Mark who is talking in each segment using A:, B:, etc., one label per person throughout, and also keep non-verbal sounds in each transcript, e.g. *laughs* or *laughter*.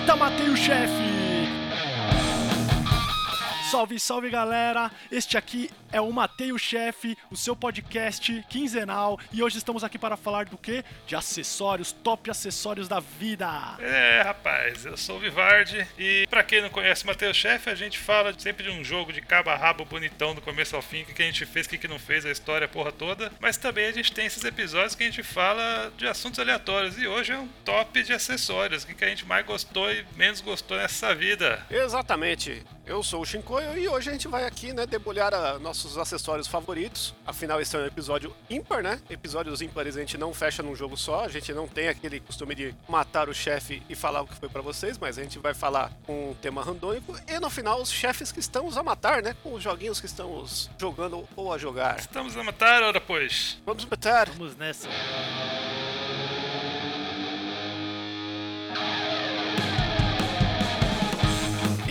A: Eita, matei o chefe! Salve, salve galera! Este aqui é o Matei o Chefe, o seu podcast quinzenal, e hoje estamos aqui para falar do que? De acessórios, top acessórios da vida!
B: É, rapaz, eu sou o Vivardi e para quem não conhece o Matei o Chefe, a gente fala sempre de um jogo de cabo a rabo bonitão do começo ao fim, o que a gente fez, o que não fez, a história, a porra toda, mas também a gente tem esses episódios que a gente fala de assuntos aleatórios e hoje é um top de acessórios, o que a gente mais gostou e menos gostou nessa vida.
C: Exatamente. Eu sou o Shinkoio e hoje a gente vai aqui, né, debulhar a, nossos acessórios favoritos. Afinal, esse é um episódio ímpar, né? Episódios ímpares a gente não fecha num jogo só, a gente não tem aquele costume de matar o chefe e falar o que foi para vocês, mas a gente vai falar com um tema randômico e no final os chefes que estamos a matar, né? Com os joguinhos que estamos jogando ou a jogar.
B: Estamos a matar, ora pois.
C: Vamos matar.
A: Vamos nessa.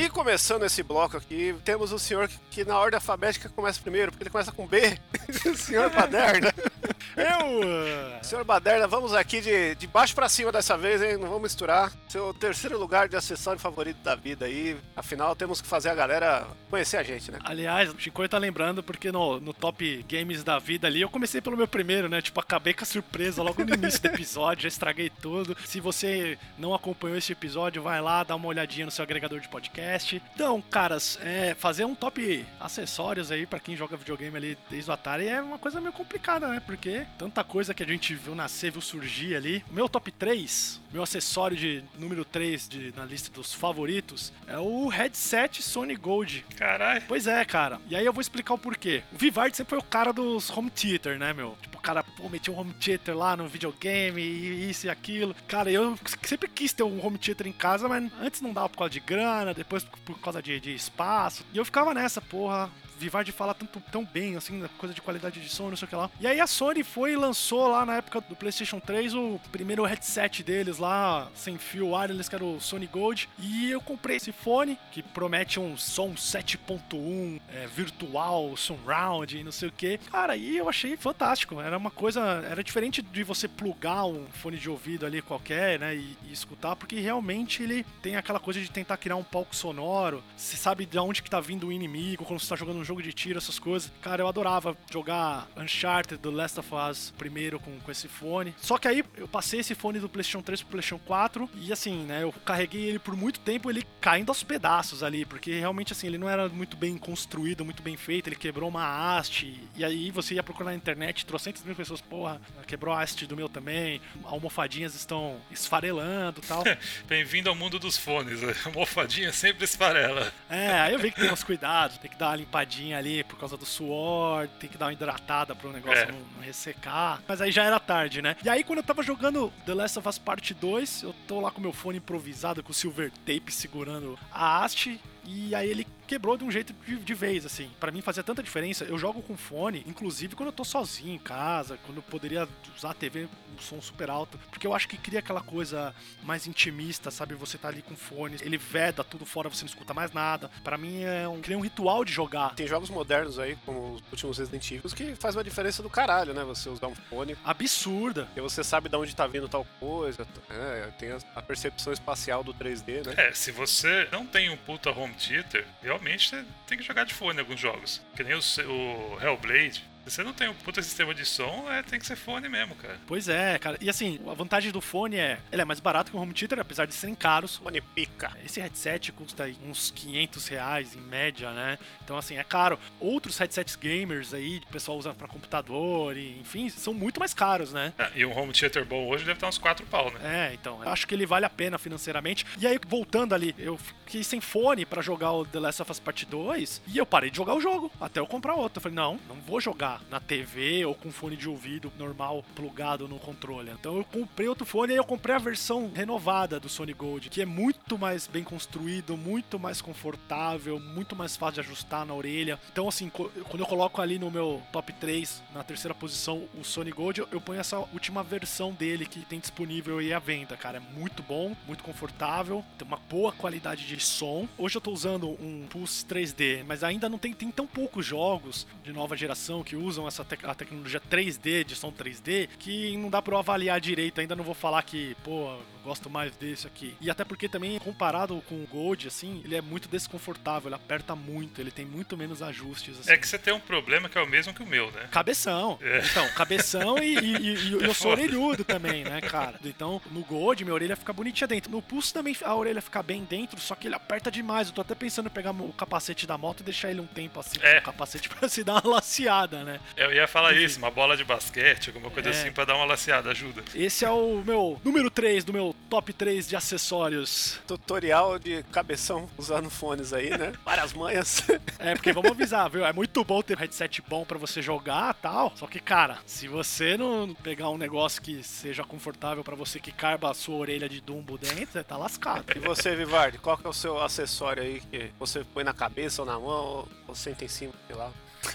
C: E começando esse bloco aqui, temos o senhor que, que na ordem alfabética começa primeiro, porque ele começa com B. *laughs* o senhor Baderna. *laughs*
A: Eu!
C: senhor Baderna, vamos aqui de, de baixo pra cima dessa vez, hein? Não vamos misturar. Seu terceiro lugar de acessório favorito da vida aí. Afinal, temos que fazer a galera conhecer a gente, né?
A: Aliás, o Chico tá lembrando porque no, no top games da vida ali, eu comecei pelo meu primeiro, né? Tipo, acabei com a surpresa logo no início do *laughs* episódio, já estraguei tudo. Se você não acompanhou esse episódio, vai lá, dá uma olhadinha no seu agregador de podcast. Então, caras, é, fazer um top acessórios aí para quem joga videogame ali desde o Atari é uma coisa meio complicada, né? Porque tanta coisa que a gente viu nascer, viu surgir ali. O meu top 3, meu acessório de número 3 de, na lista dos favoritos, é o headset Sony Gold.
B: Caralho.
A: Pois é, cara. E aí eu vou explicar o porquê. O Vivard sempre foi o cara dos home theater, né, meu? O cara, pô, metia um home theater lá no videogame e isso e aquilo. Cara, eu sempre quis ter um home theater em casa, mas antes não dava por causa de grana, depois por causa de, de espaço. E eu ficava nessa, porra, Vivardi fala tanto, tão bem, assim, coisa de qualidade de som, não sei o que lá. E aí a Sony foi e lançou lá na época do PlayStation 3 o primeiro headset deles lá, sem fio wireless, que era o Sony Gold. E eu comprei esse fone, que promete um som 7.1, é, virtual, surround e não sei o que. Cara, aí eu achei fantástico. Era uma coisa, era diferente de você plugar um fone de ouvido ali qualquer, né, e, e escutar, porque realmente ele tem aquela coisa de tentar criar um palco sonoro. Você sabe de onde que tá vindo o inimigo quando você tá jogando um jogo de tiro, essas coisas. Cara, eu adorava jogar Uncharted do Last of Us primeiro com, com esse fone. Só que aí eu passei esse fone do PlayStation 3 pro PlayStation 4 e assim, né, eu carreguei ele por muito tempo, ele caindo aos pedaços ali, porque realmente assim, ele não era muito bem construído, muito bem feito, ele quebrou uma haste e aí você ia procurar na internet, trocentas mil pessoas, porra, quebrou a haste do meu também, almofadinhas estão esfarelando e tal. *laughs*
B: Bem-vindo ao mundo dos fones, a *laughs* almofadinha sempre esfarela.
A: É, aí eu vi que tem uns cuidados, tem que dar uma limpadinha ali por causa do suor, tem que dar uma hidratada pro negócio
B: É.
A: não, não ressecar. Mas aí já era tarde, né? E aí quando eu tava jogando The Last of Us Part 2, eu tô lá com meu fone improvisado, com o silver tape segurando a haste. E aí ele quebrou de um jeito de, de vez, assim. Pra mim fazia tanta diferença. Eu jogo com fone, inclusive quando eu tô sozinho em casa, quando eu poderia usar a TV um som super alto. Porque eu acho que cria aquela coisa mais intimista, sabe? Você tá ali com fone, ele veda tudo fora, você não escuta mais nada. Pra mim é um, cria um ritual de jogar.
C: Tem jogos modernos aí, como os últimos Resident Evil, que faz uma diferença do caralho, né? Você usar um fone,
A: Absurda.
C: porque você sabe de onde tá vindo tal coisa, né? Tem a- a percepção espacial do 3D, né?
B: É, se você não tem um puta home theater, realmente tem que jogar de fone em alguns jogos. Que nem o, o Hellblade. Se você não tem um puta sistema de som, é, tem que ser fone mesmo, cara.
A: Pois é, cara. E assim, a vantagem do fone é, ele é mais barato que o home theater, apesar de serem caros.
C: Fone pica.
A: Esse headset custa uns 500 reais em média, né? Então, assim, é caro. Outros headsets gamers aí, que o pessoal usa pra computador, e, enfim, são muito mais caros, né?
B: Ah, e um home theater bom hoje deve estar uns 4 pau, né?
A: É, então, eu acho que ele vale a pena financeiramente. E aí, voltando ali, eu fiquei sem fone pra jogar o The Last of Us Part 2 e eu parei de jogar o jogo até eu comprar outro. Eu falei, não, não vou jogar na TV ou com fone de ouvido normal plugado no controle. Então eu comprei outro fone e eu comprei a versão renovada do Sony Gold, que é muito mais bem construído, muito mais confortável, muito mais fácil de ajustar na orelha. Então, assim, quando eu coloco ali no meu top 3, na terceira posição, o Sony Gold, eu ponho essa última versão dele que tem disponível aí à venda, cara. É muito bom, muito confortável, tem uma boa qualidade de som. Hoje eu tô usando um Pulse 3D, mas ainda não tem, tem tão poucos jogos de nova geração que usam usam essa tec a tecnologia 3D, de som 3D, que não dá pra eu avaliar direito. Ainda não vou falar que, pô, gosto mais desse aqui. E até porque também, comparado com o Gold, assim, ele é muito desconfortável, ele aperta muito, ele tem muito menos ajustes. Assim.
B: É que você tem um problema que é o mesmo que o meu, né?
A: Cabeção.
B: É.
A: Então, cabeção e, e, e- e *laughs* eu sou orelhudo também, né, cara? Então, no Gold, minha orelha fica bonitinha dentro. No Pulse também a orelha fica bem dentro, só que ele aperta demais. Eu tô até pensando em pegar o capacete da moto e deixar ele um tempo assim,
B: É.
A: com o capacete *laughs* pra se dar uma laceada, né?
B: Eu ia falar isso, uma bola de basquete, alguma coisa
A: É.
B: assim pra dar uma laceada, ajuda.
A: Esse é o meu número 3 do meu top 3 de acessórios.
C: Tutorial de cabeção usando fones aí, né? *laughs* Várias manhas. *laughs*
A: É, porque vamos avisar, viu? É muito bom ter um headset bom pra você jogar tal. Só que, cara, se você não pegar um negócio que seja confortável pra você, que carba a sua orelha de dumbo dentro, você tá lascado.
C: E você, Vivardi, qual que é o seu acessório aí que você põe na cabeça ou na mão ou senta em cima, sei lá?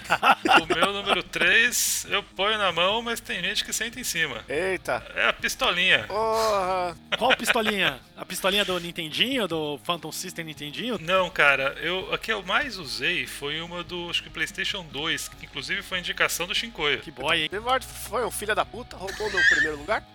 C: *laughs*
B: O meu número 3 eu ponho na mão, mas tem gente que senta em cima.
C: Eita!
B: É a pistolinha.
C: Porra!
A: Qual pistolinha? A pistolinha do Nintendinho, do Phantom System Nintendinho?
B: Não, cara, eu, a que eu mais usei foi uma do acho que PlayStation 2, que inclusive foi indicação do Shinkoio.
A: Que boy, hein?
C: Foi um filho da puta, roubou meu primeiro lugar?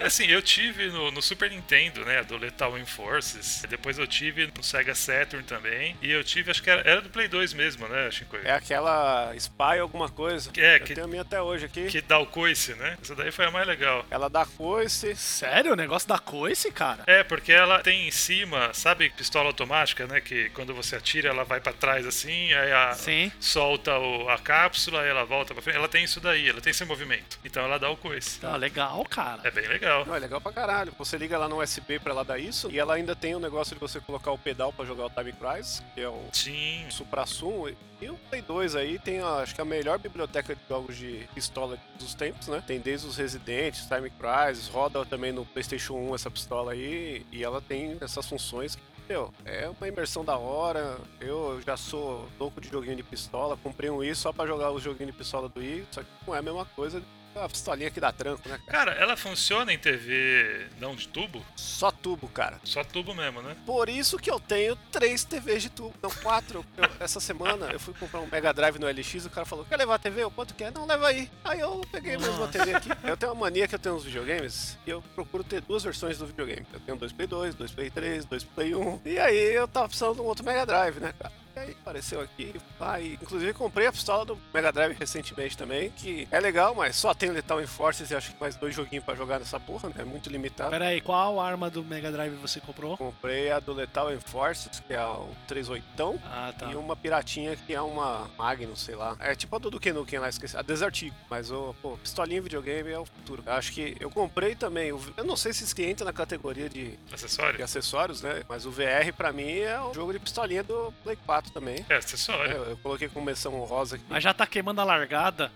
B: Assim, eu tive no, no Super Nintendo, né, do Lethal Enforces. Depois eu tive no Sega Saturn também. E eu tive, acho que era, era do Play 2 mesmo, né, Shinkoio?
C: É aquela Spy alguma coisa.
B: É,
C: Eu
B: que-
C: tenho a minha até hoje aqui.
B: Que dá o coice, né? Essa daí foi a mais legal.
C: Ela dá coice.
A: Sério? O negócio da coice, cara?
B: É, porque ela tem em cima, sabe, pistola automática, né? Que quando você atira, ela vai pra trás assim, aí a,
A: Sim.
B: solta o- a cápsula, ela volta pra frente. Ela tem isso daí, ela tem esse movimento. Então ela dá o coice.
A: Tá legal, cara.
B: É bem legal.
C: Não, é legal pra caralho. Você liga lá no USB pra ela dar isso. E ela ainda tem o negócio de você colocar o pedal pra jogar o Time Crisis, que é o
B: Sim.
C: Supra-Sumo. E o Play 2 aí tem, a- acho que a melhor biblioteca de jogos de pistola dos tempos, né? Tem desde os Residentes, Time Crisis, roda também no PlayStation 1 essa pistola aí. E ela tem essas funções que, meu, é uma imersão da hora. Eu já sou louco de joguinho de pistola. Comprei um Wii só pra jogar os joguinhos de pistola do Wii. Só que não é a mesma coisa a pistolinha que dá tranco, né, cara?
B: Ela funciona em TV não de tubo?
C: Só tubo, cara.
B: Só tubo mesmo, né?
C: Por isso que eu tenho três TVs de tubo. Não, quatro. Eu- essa semana eu fui comprar um Mega Drive no LX, o cara falou, quer levar a TV? Eu, quanto quer? Não, leva aí. Aí eu peguei mais uma TV aqui. Eu tenho uma mania que eu tenho uns videogames e eu procuro ter duas versões do videogame. Eu tenho dois Play 2, dois Play 3, dois Play 1. E aí eu tava precisando de um outro Mega Drive, né, cara? E aí apareceu aqui, pai. Inclusive comprei a pistola do Mega Drive recentemente também, que é legal, mas só tem Lethal Enforcers e acho que mais dois joguinhos pra jogar nessa porra, né? É muito limitado.
A: Pera aí, qual arma do Mega Drive você comprou?
C: Comprei a do Lethal Enforces, que é o 38,
A: Ah, tá.
C: e uma piratinha que é uma Magnum, sei lá. É tipo a do Duke Nukem lá, esqueci. A Desert Eagle. Mas, o pô, pistolinha em videogame é o futuro. Eu acho que eu comprei também. o- Eu não sei se isso que entra na categoria de, de
B: Acessório?
C: acessórios, né? Mas o VR pra mim é o jogo de pistolinha do Play 4 também.
B: É, acessório.
C: eu, eu coloquei com menção honrosa aqui.
A: Mas já tá queimando a largada.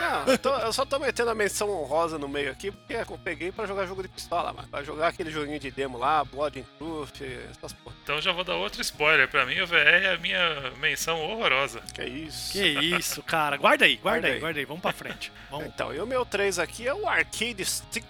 C: Não, eu, tô- eu só tô metendo a menção honrosa no meio aqui, porque eu peguei pra jogar jogo de pistola, mano. Pra jogar aquele joguinho de demo lá, Blood and Truth, essas porra.
B: Então já vou dar outro spoiler. Pra mim, o VR é a minha menção horrorosa.
C: Que é isso.
A: Que isso, cara. Guarda aí, guarda
C: Guarda
A: aí,
C: aí.
A: guarda aí. Vamos pra frente. *laughs* Vamos.
C: Então, e o meu 3 aqui é o Arcade Stick.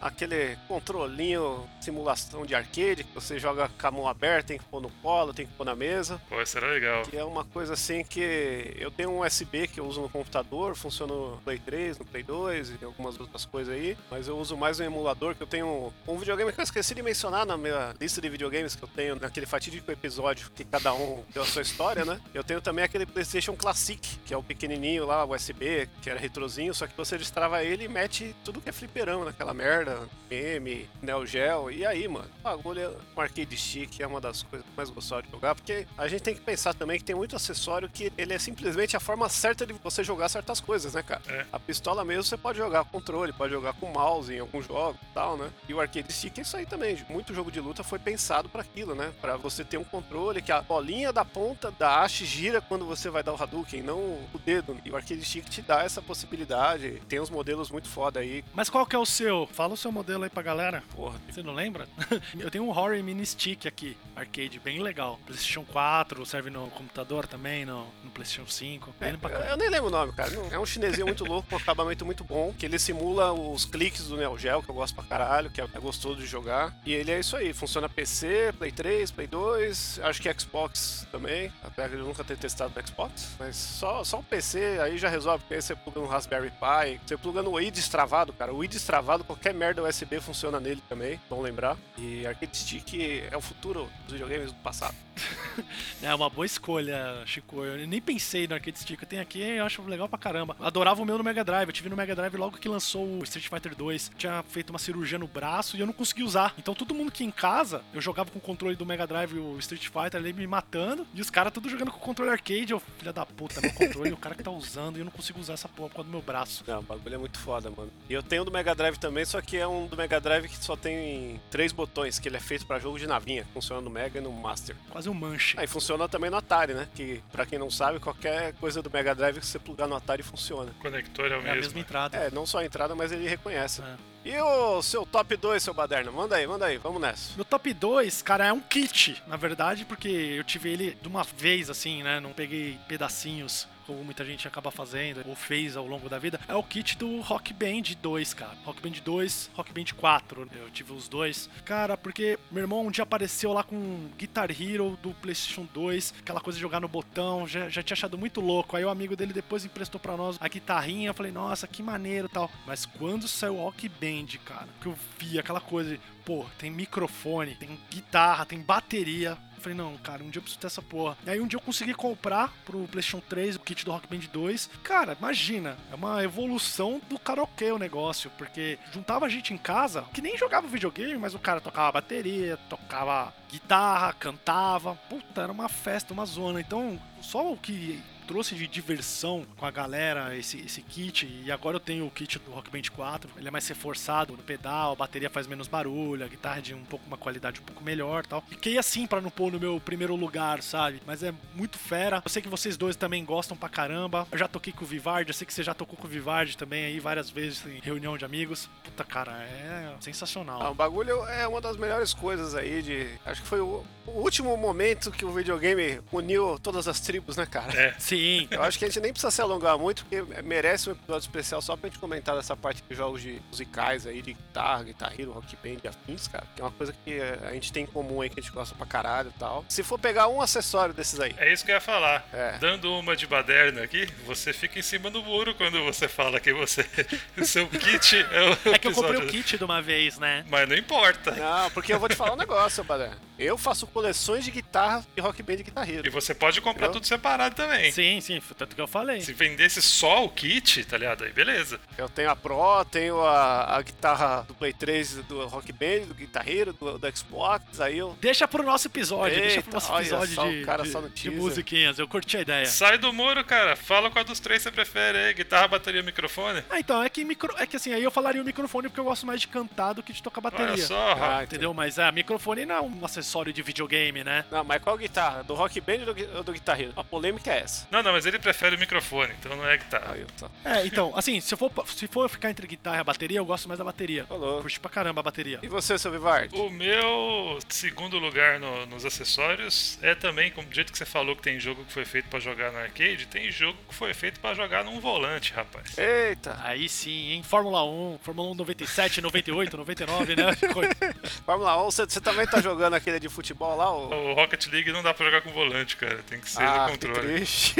C: Aquele controlinho, simulação de arcade, que você joga com a mão aberta, tem que pôr no colo, tem que pôr na mesa.
B: Pô, isso era legal.
C: Que é uma coisa assim que eu tenho um USB que eu uso no computador, funciona no Play 3, no Play 2 e algumas outras coisas aí. Mas eu uso mais um emulador que eu tenho um videogame que eu esqueci de mencionar na minha lista de videogames que eu tenho naquele fatídico episódio que cada um deu a sua história, né? Eu tenho também aquele PlayStation Classic, que é o pequenininho lá, USB, que era retrozinho, só que você destrava ele e mete tudo que é fliperama naquela merda, M, Neo Geo. E aí, mano, o bagulho é um arcade stick, é uma das coisas que eu mais gostava de jogar, porque a gente tem que pensar também que tem muito acessório que ele é simplesmente a forma certa de você jogar certas coisas, né, cara?
B: É.
C: A pistola mesmo você pode jogar com controle, pode jogar com mouse em alguns jogos e tal, né? E o arcade stick é isso aí também. Muito jogo de luta foi pensado para aquilo, né? Para você ter um controle que a bolinha da ponta da haste gira quando você vai dar o Hadouken, não o dedo. E o arcade stick te dá essa possibilidade. Tem uns modelos muito foda aí.
A: Mas qual que é o seu? Fala o seu modelo aí pra galera.
C: Porra.
A: Você não lembra? *laughs* Eu tenho um Horror Mini Stick aqui, arcade, bem legal. PlayStation 4, serve no computador também, no, no PlayStation 5. Bem
C: Eu, eu nem lembro o nome, cara. É um chinesinho muito louco, com um acabamento muito bom, que ele simula os cliques do Neo Geo, que eu gosto pra caralho, que é, é gostoso de jogar. E ele é isso aí, funciona PC, Play 3, Play 2, acho que Xbox também, apesar de eu nunca ter testado no Xbox. Mas só, só o PC aí já resolve, porque aí você pluga no Raspberry Pi, você pluga no Wii destravado, cara. O Wii destravado, qualquer merda USB funciona nele também, bom lembrar. E Arcade Stick é o futuro dos videogames do passado. *laughs*
A: É uma boa escolha, Chico. Eu nem pensei no Arcade Stick. Eu tenho aqui eu acho legal pra caramba. Adorava o meu no Mega Drive. Eu tive no Mega Drive logo que lançou o Street Fighter 2. Tinha feito uma cirurgia no braço e eu não consegui usar. Então todo mundo que em casa, eu jogava com o controle do Mega Drive o Street Fighter ali me matando. E os caras tudo jogando com o controle arcade. Eu, filha da puta, meu controle, *laughs* o cara que tá usando e eu não consigo usar essa porra por causa do meu braço.
C: Não, o bagulho é muito foda, mano. E eu tenho do Mega Drive também, só que é um do Mega Drive que só tem três botões, que ele é feito pra jogo de navinha. Funciona no Mega e no Master.
A: Quase um manche.
C: Aí funciona também no Atari, né? Que, pra quem não sabe, qualquer coisa do Mega Drive que você plugar no Atari funciona.
B: O conector é o
A: É a
B: mesmo.
A: mesma entrada.
C: É, não só a entrada, mas ele reconhece.
A: É.
C: E o seu top 2, seu Baderna? Manda aí, manda aí, vamos nessa.
A: Meu top 2, cara, é um kit, na verdade, porque eu tive ele de uma vez, assim, né? Não peguei pedacinhos, como muita gente acaba fazendo, ou fez ao longo da vida. É o kit do Rock Band 2, cara. Rock Band 2, Rock Band 4. Eu tive os dois. Cara, porque meu irmão um dia apareceu lá com Guitar Hero do PlayStation 2, aquela coisa de jogar no botão, já, já tinha achado muito louco. Aí o amigo dele depois emprestou pra nós a guitarrinha. Eu falei, nossa, que maneiro tal. Mas quando saiu o Rock Band, cara, que eu vi aquela coisa de, pô, tem microfone, tem guitarra, tem bateria. Eu falei, não, cara, um dia eu preciso ter essa porra. E aí um dia eu consegui comprar pro PlayStation 3 o kit do Rock Band 2. Cara, imagina, é uma evolução do karaokê o negócio, porque juntava a gente em casa que nem jogava videogame, mas o cara tocava bateria, tocava guitarra, cantava. Puta, era uma festa, uma zona. Então, só o que trouxe de diversão com a galera esse, esse kit. E agora eu tenho o kit do Rock Band 4. Ele é mais reforçado no pedal, a bateria faz menos barulho, a guitarra é de um pouco uma qualidade um pouco melhor tal. Fiquei assim pra não pôr no meu primeiro lugar, sabe? Mas é muito fera. Eu sei que vocês dois também gostam pra caramba. Eu já toquei com o Vivard, eu sei que você já tocou com o Vivard também aí várias vezes em reunião de amigos. Puta, cara, é sensacional.
C: Ah, o bagulho é uma das melhores coisas aí de. Acho que foi o, o último momento que o videogame uniu todas as tribos, né, cara?
B: É.
A: Sim.
C: Eu acho que a gente nem precisa se alongar muito, porque merece um episódio especial só pra gente comentar dessa parte de jogos de musicais aí, de guitarra, Guitar Hero, Rock Band e afins, cara. Que é uma coisa que a gente tem em comum aí, que a gente gosta pra caralho e tal. Se for pegar um acessório desses aí,
B: É isso que eu ia falar.
C: É.
B: Dando uma de baderna aqui, você fica em cima do muro quando você fala que você. *laughs* o seu kit é o.
A: É que eu comprei o kit de uma vez, né?
B: Mas não importa.
C: Não, porque eu vou te falar um negócio, Badé. Eu faço coleções de guitarra e rock band de
B: E
C: guitarreiro.
B: você pode comprar
C: Eu?
B: tudo separado também.
A: Sim, sim, foi tanto que eu falei.
B: Se vendesse só o kit, tá ligado? Aí beleza.
C: Eu tenho a Pro, tenho a, a guitarra do Play 3 do rock band, do guitarreiro, do, do Xbox, aí eu.
A: Deixa pro nosso episódio, deixa
C: Eita,
A: pro nosso episódio
C: só,
A: de,
C: cara
A: de, de musiquinhas. Eu curti a ideia.
B: Sai do muro, cara. Fala qual dos três você prefere aí. Guitarra, bateria, microfone?
A: Ah, então, é que, micro... é que assim, aí eu falaria o microfone porque eu gosto mais de cantar do que de tocar bateria.
B: Olha só.
C: Ah,
A: Entendeu? Mas é, microfone não é um acessório de videogame, né?
C: Não, mas qual guitarra? Do rock band ou do, ou do guitarreiro? A polêmica é essa.
B: Não, não, mas ele prefere o microfone, então não é guitarra.
C: Aí, tá.
A: É, então, assim, se eu for, se for ficar entre guitarra e bateria, eu gosto mais da bateria.
C: Falou.
A: Curti pra caramba a bateria.
C: E você, seu Vivard?
B: O meu segundo lugar no- nos acessórios é também, como do jeito que você falou que tem jogo que foi feito pra jogar no arcade, tem jogo que foi feito pra jogar num volante, rapaz.
C: Eita!
A: Aí sim, hein? Fórmula 1, Fórmula 1 97, 98, 99, né? *laughs* Coisa-
C: Fórmula 1, você, você também tá jogando aquele de futebol lá? O...
B: O Rocket League não dá pra jogar com volante, cara. Tem que ser
C: ah,
B: no
C: que
B: controle.
C: triste.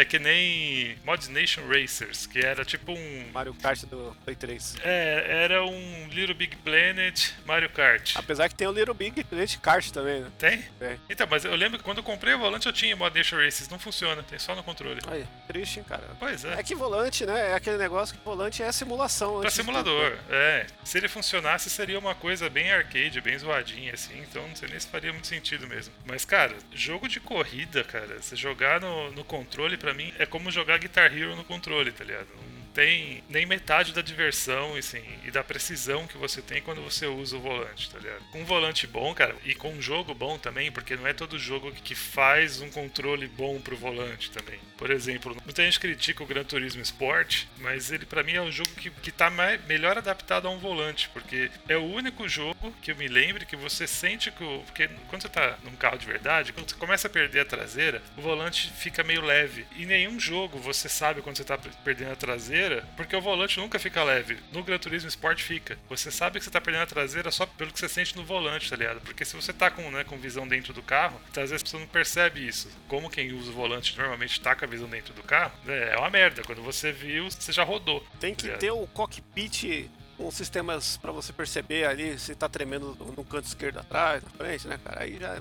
B: É que nem Mod Nation Racers, que era tipo um.
C: Mario Kart do Play 3.
B: É, era um Little Big Planet Mario Kart.
C: Apesar que tem o Little Big Planet Kart também, né?
B: Tem?
C: Tem.
B: Então, mas eu lembro que quando eu comprei o volante eu tinha Mod Nation Racers. Não funciona, tem só no controle.
C: Aí, triste, hein, cara.
B: Pois é.
C: É que volante, né? É aquele negócio que volante é simulação.
B: Pra
C: de
B: simulador,
C: tudo.
B: é. Se ele funcionasse, seria uma coisa bem arcade, bem zoadinha, assim, então não sei nem se faria muito sentido mesmo. Mas, cara, jogo de corrida, cara, você jogar no, no controle, pra mim, é como jogar Guitar Hero no controle, tá ligado? Não tem nem metade da diversão assim, e da precisão que você tem quando você usa o volante, tá ligado? Com um volante bom, cara, e com um jogo bom também, porque não é todo jogo que faz um controle bom pro volante também. Por exemplo, muita gente critica o Gran Turismo Sport, mas ele para mim é um jogo que, que tá mais, melhor adaptado a um volante, porque é o único jogo que eu me lembre que você sente que o. Porque quando você tá num carro de verdade, quando você começa a perder a traseira, o volante fica meio leve. E nenhum jogo você sabe quando você tá perdendo a traseira, porque o volante nunca fica leve. No Gran Turismo Sport fica. Você sabe que você tá perdendo a traseira só pelo que você sente no volante, tá ligado? Porque se você tá com, né, com visão dentro do carro, às vezes você não percebe isso. Como quem usa o volante normalmente tá com a visão dentro do carro, é uma merda. Quando você viu, você já rodou.
C: Tem que
B: tá
C: ter o cockpit com sistemas para você perceber ali se tá tremendo no canto esquerdo atrás, na frente, né, cara? Aí já é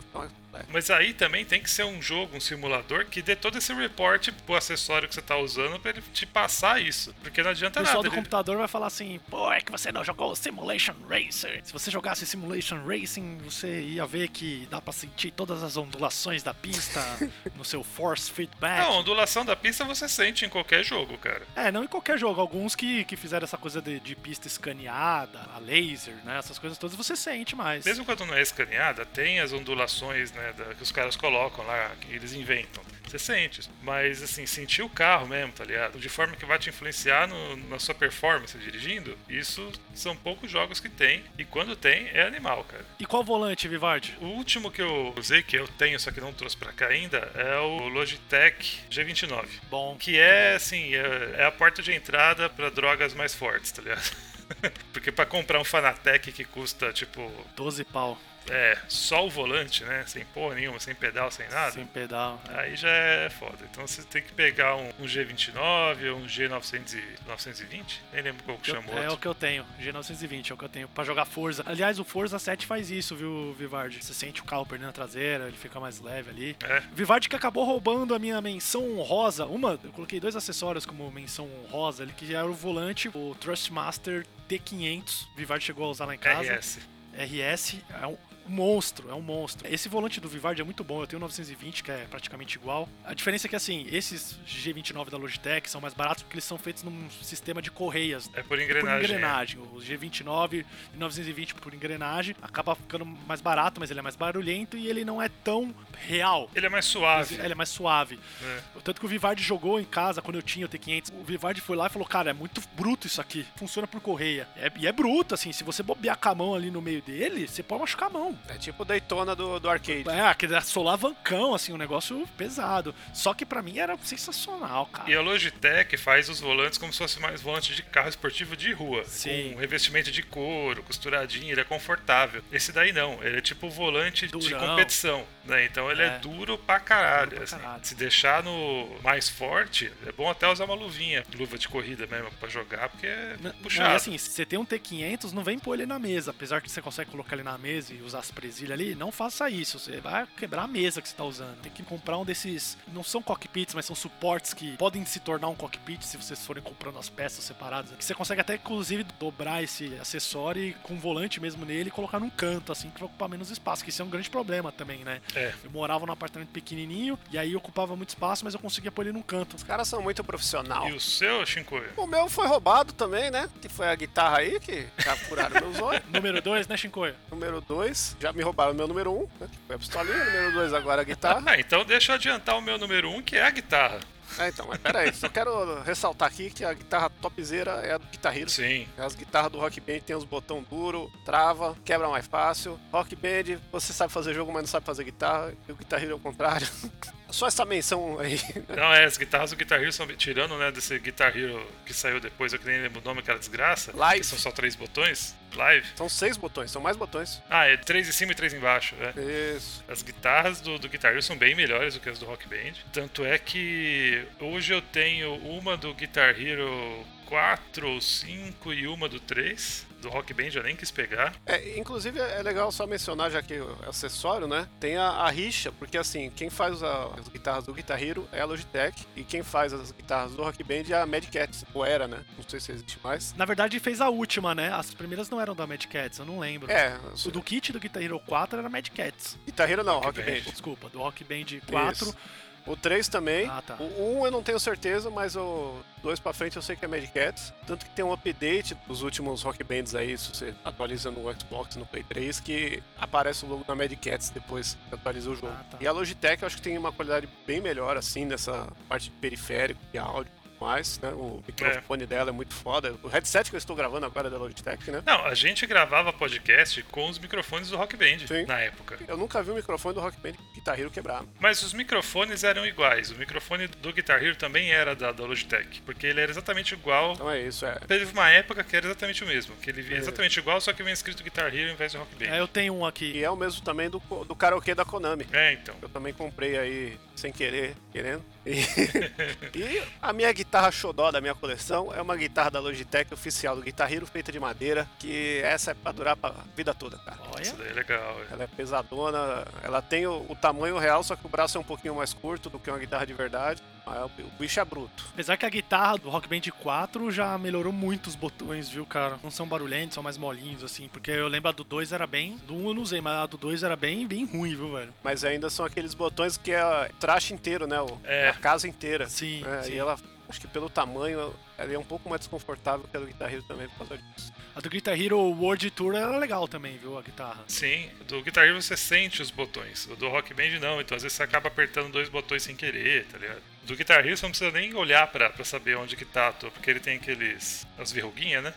B: mas aí também tem que ser um jogo, um simulador que dê todo esse report pro acessório que você tá usando pra ele te passar isso. Porque não adianta
A: O
B: nada.
A: pessoal do
B: ele-
A: computador vai falar assim, pô, é que você não jogou Simulation Racer. Se você jogasse Simulation Racing, você ia ver que dá pra sentir todas as ondulações da pista *laughs* no seu force feedback.
B: Não, a ondulação da pista você sente em qualquer jogo, cara.
A: É, não em qualquer jogo. Alguns que, que fizeram essa coisa de, de pista escaneada, a laser, né? Essas coisas todas você sente mais.
B: Mesmo quando não é escaneada, tem as ondulações né, da- que os caras colocam lá, que eles inventam. Você sente. isso. Mas, assim, sentir o carro mesmo, tá ligado? De forma que vai te influenciar no- na sua performance dirigindo, isso são poucos jogos que tem. E quando tem, é animal, cara.
A: E qual volante, Vivardi?
B: O último que eu usei, que eu tenho, só que não trouxe pra cá ainda, é o Logitech G29.
A: Bom.
B: Que é, assim, é, é a porta de entrada pra drogas mais fortes, tá ligado? *laughs* Porque pra comprar um Fanatec que custa, tipo,
A: 12 pau,
B: é, só o volante, né? Sem porra nenhuma, sem pedal, sem nada.
A: sem pedal.
B: Aí já é foda. Então você tem que pegar um, um G29 ou um G920, nem lembro qual que
A: Eu-
B: chamou.
A: é o
B: outro.
A: que eu tenho, G920 é o que eu tenho pra jogar Forza. Aliás, o Forza 7 faz isso, viu, Vivardi? Você sente o carro perdendo a traseira, ele fica mais leve ali.
B: É.
A: Vivardi que acabou roubando a minha menção honrosa. Uma, eu coloquei dois acessórios como menção honrosa, ele que era o volante, o Trustmaster T500. Vivardi chegou a usar lá em casa.
B: RS.
A: RS é um monstro, é um monstro. Esse volante do Vivardi é muito bom, eu tenho o 920, que é praticamente igual. A diferença é que, assim, esses G29 da Logitech são mais baratos porque eles são feitos num sistema de correias.
B: É por
A: Por
B: engrenagem.
A: engrenagem. O G29 e 920 por engrenagem acaba ficando mais barato, mas ele é mais barulhento e ele não é tão real.
B: Ele é mais suave.
A: Ele é mais suave.
B: né?
A: Tanto que o Vivardi jogou em casa quando eu tinha o T500. O Vivardi foi lá e falou: Cara, é muito bruto isso aqui. Funciona por correia. É- e é bruto, assim. Se você bobear com a mão ali no meio dele, você pode machucar a mão.
C: É tipo o Daytona do, do arcade.
A: É, aquele solavancão, assim, um negócio pesado. Só que pra mim era sensacional, cara.
B: E a Logitech faz os volantes como se fosse mais volante de carro esportivo de rua.
A: Sim.
B: Com revestimento de couro, costuradinho, ele é confortável. Esse daí não, ele é tipo volante de
A: Durão.
B: competição. Né? Então ele é.
A: É.
B: duro pra caralho.
A: Duro pra
B: assim.
A: caralho.
B: Se deixar no mais forte, é bom até usar uma luvinha, luva de corrida mesmo, pra jogar, porque é
A: Não,
B: puxado.
A: e assim, se você tem um T500, não vem pôr ele na mesa. Apesar que você consegue colocar ele na mesa e usar as presilhas ali, não faça isso. Você vai quebrar a mesa que você tá usando. Tem que comprar um desses. Não são cockpits, mas são suportes que podem se tornar um cockpit se vocês forem comprando as peças separadas. Que você consegue até, inclusive, dobrar esse acessório e com um volante mesmo nele e colocar num canto, assim, que vai ocupar menos espaço. Que isso é um grande problema também, né?
B: É.
A: Eu morava num apartamento pequenininho e aí ocupava muito espaço, mas eu conseguia pôr ele num canto.
C: Os caras são muito profissional.
B: E o seu, Shinkoio?
C: O meu foi roubado também, né? Que foi a guitarra aí que capturaram meus olhos. *laughs*
A: Número 2, né, Shinkoio?
C: Número 2, já me roubaram o meu número 1, um, né? Foi a pistolinha. Número 2 agora a guitarra. *laughs*
B: Ah, então deixa eu adiantar o meu número um, que é a guitarra.
C: É, então, mas pera aí, só quero ressaltar aqui que a guitarra topzera é a do Guitar Hero.
B: Sim.
C: As guitarras do Rock Band tem os botão duro, trava, quebra mais fácil. Rock Band, você sabe fazer jogo, mas não sabe fazer guitarra. E o Guitar Hero é o contrário. *laughs* Só essa menção aí.
B: Não, é, as guitarras do Guitar Hero são tirando, né, desse Guitar Hero que saiu depois, eu que nem lembro o nome, que era desgraça.
C: Live.
B: Que são só três botões. Live.
C: São seis botões, são mais botões.
B: Ah, é três em cima e três embaixo. É.
C: Isso.
B: As guitarras do, do Guitar Hero são bem melhores do que as do Rock Band. Tanto é que hoje eu tenho uma do Guitar Hero 4 ou 5 e uma do 3. Do Rock Band eu nem quis pegar.
C: É, inclusive é legal só mencionar, já que é acessório, né? Tem a, a rixa, porque assim, quem faz a- as guitarras do Guitar Hero é a Logitech e quem faz as guitarras do Rock Band é a Mad Cat, ou era, né? Não sei se existe mais.
A: Na verdade, fez a última, né? As primeiras não eram da Mad Cats, eu não lembro.
C: É,
A: O do kit do Guitar Hero 4 era Mad Cats.
C: Guitar Hero não,
B: Rock
C: Rock
B: Band.
C: Band.
A: Desculpa, do Rock Band 4
C: Isso. O 3 também.
A: Ah, tá.
C: O 1 eu não tenho certeza, mas o 2 pra frente eu sei que é Mad Cats. Tanto que tem um update dos últimos Rock Bands aí, se você atualiza no Xbox, no Play 3, que aparece o logo da Mad Cats depois que atualiza o jogo.
A: Ah, tá.
C: E a Logitech eu acho que tem uma qualidade bem melhor, assim, nessa parte de periférico e áudio. Mais, né? O microfone dela é muito foda. O headset que eu estou gravando agora é da Logitech, né?
B: Não, a gente gravava podcast com os microfones do Rock Band
C: Sim.
B: na época.
C: Eu nunca vi o microfone do Rock Band Guitar Hero quebrar.
B: Mas os microfones eram iguais. O microfone do Guitar Hero também era da, da Logitech, porque ele era exatamente igual.
C: Então é isso, é.
B: Teve uma época que era exatamente o mesmo, que ele vinha
C: É.
B: exatamente igual, só que vinha escrito Guitar Hero em vez de Rock Band.
A: É, eu tenho um aqui.
C: E é o mesmo também do, do karaokê da Konami.
B: É, então.
C: Eu também comprei aí sem querer, querendo. E, *laughs* e a minha guitarra xodó da minha coleção é uma guitarra da Logitech oficial do Guitar Hero feita de madeira, que essa é pra durar pra vida toda, cara.
B: Isso
A: Olha.
B: daí é legal. é.
C: Ela é pesadona, ela tem o, o tamanho real, só que o braço é um pouquinho mais curto do que uma guitarra de verdade. Mas o, o bicho é bruto.
A: Apesar que a guitarra do Rock Band 4 já melhorou muito os botões, viu, cara? Não são barulhentos, são mais molinhos, assim. Porque eu lembro a do 2 era bem. Do 1 eu não usei, mas a do 2 era bem, bem ruim, viu, velho?
C: Mas ainda são aqueles botões que é traste inteiro, né? O,
B: É.
C: A casa inteira.
A: Sim,
C: É,
A: sim.
C: E ela, acho que pelo tamanho, ela é um pouco mais desconfortável que a do Guitar Hero também por causa disso.
A: A do Guitar Hero World Tour era legal também, viu, a guitarra.
B: Sim, do Guitar Hero você sente os botões. O do Rock Band não, então às vezes você acaba apertando dois botões sem querer, tá ligado? Do Guitar Hero você não precisa nem olhar pra, pra saber onde que tá, porque ele tem aqueles. as verruguinhas, né?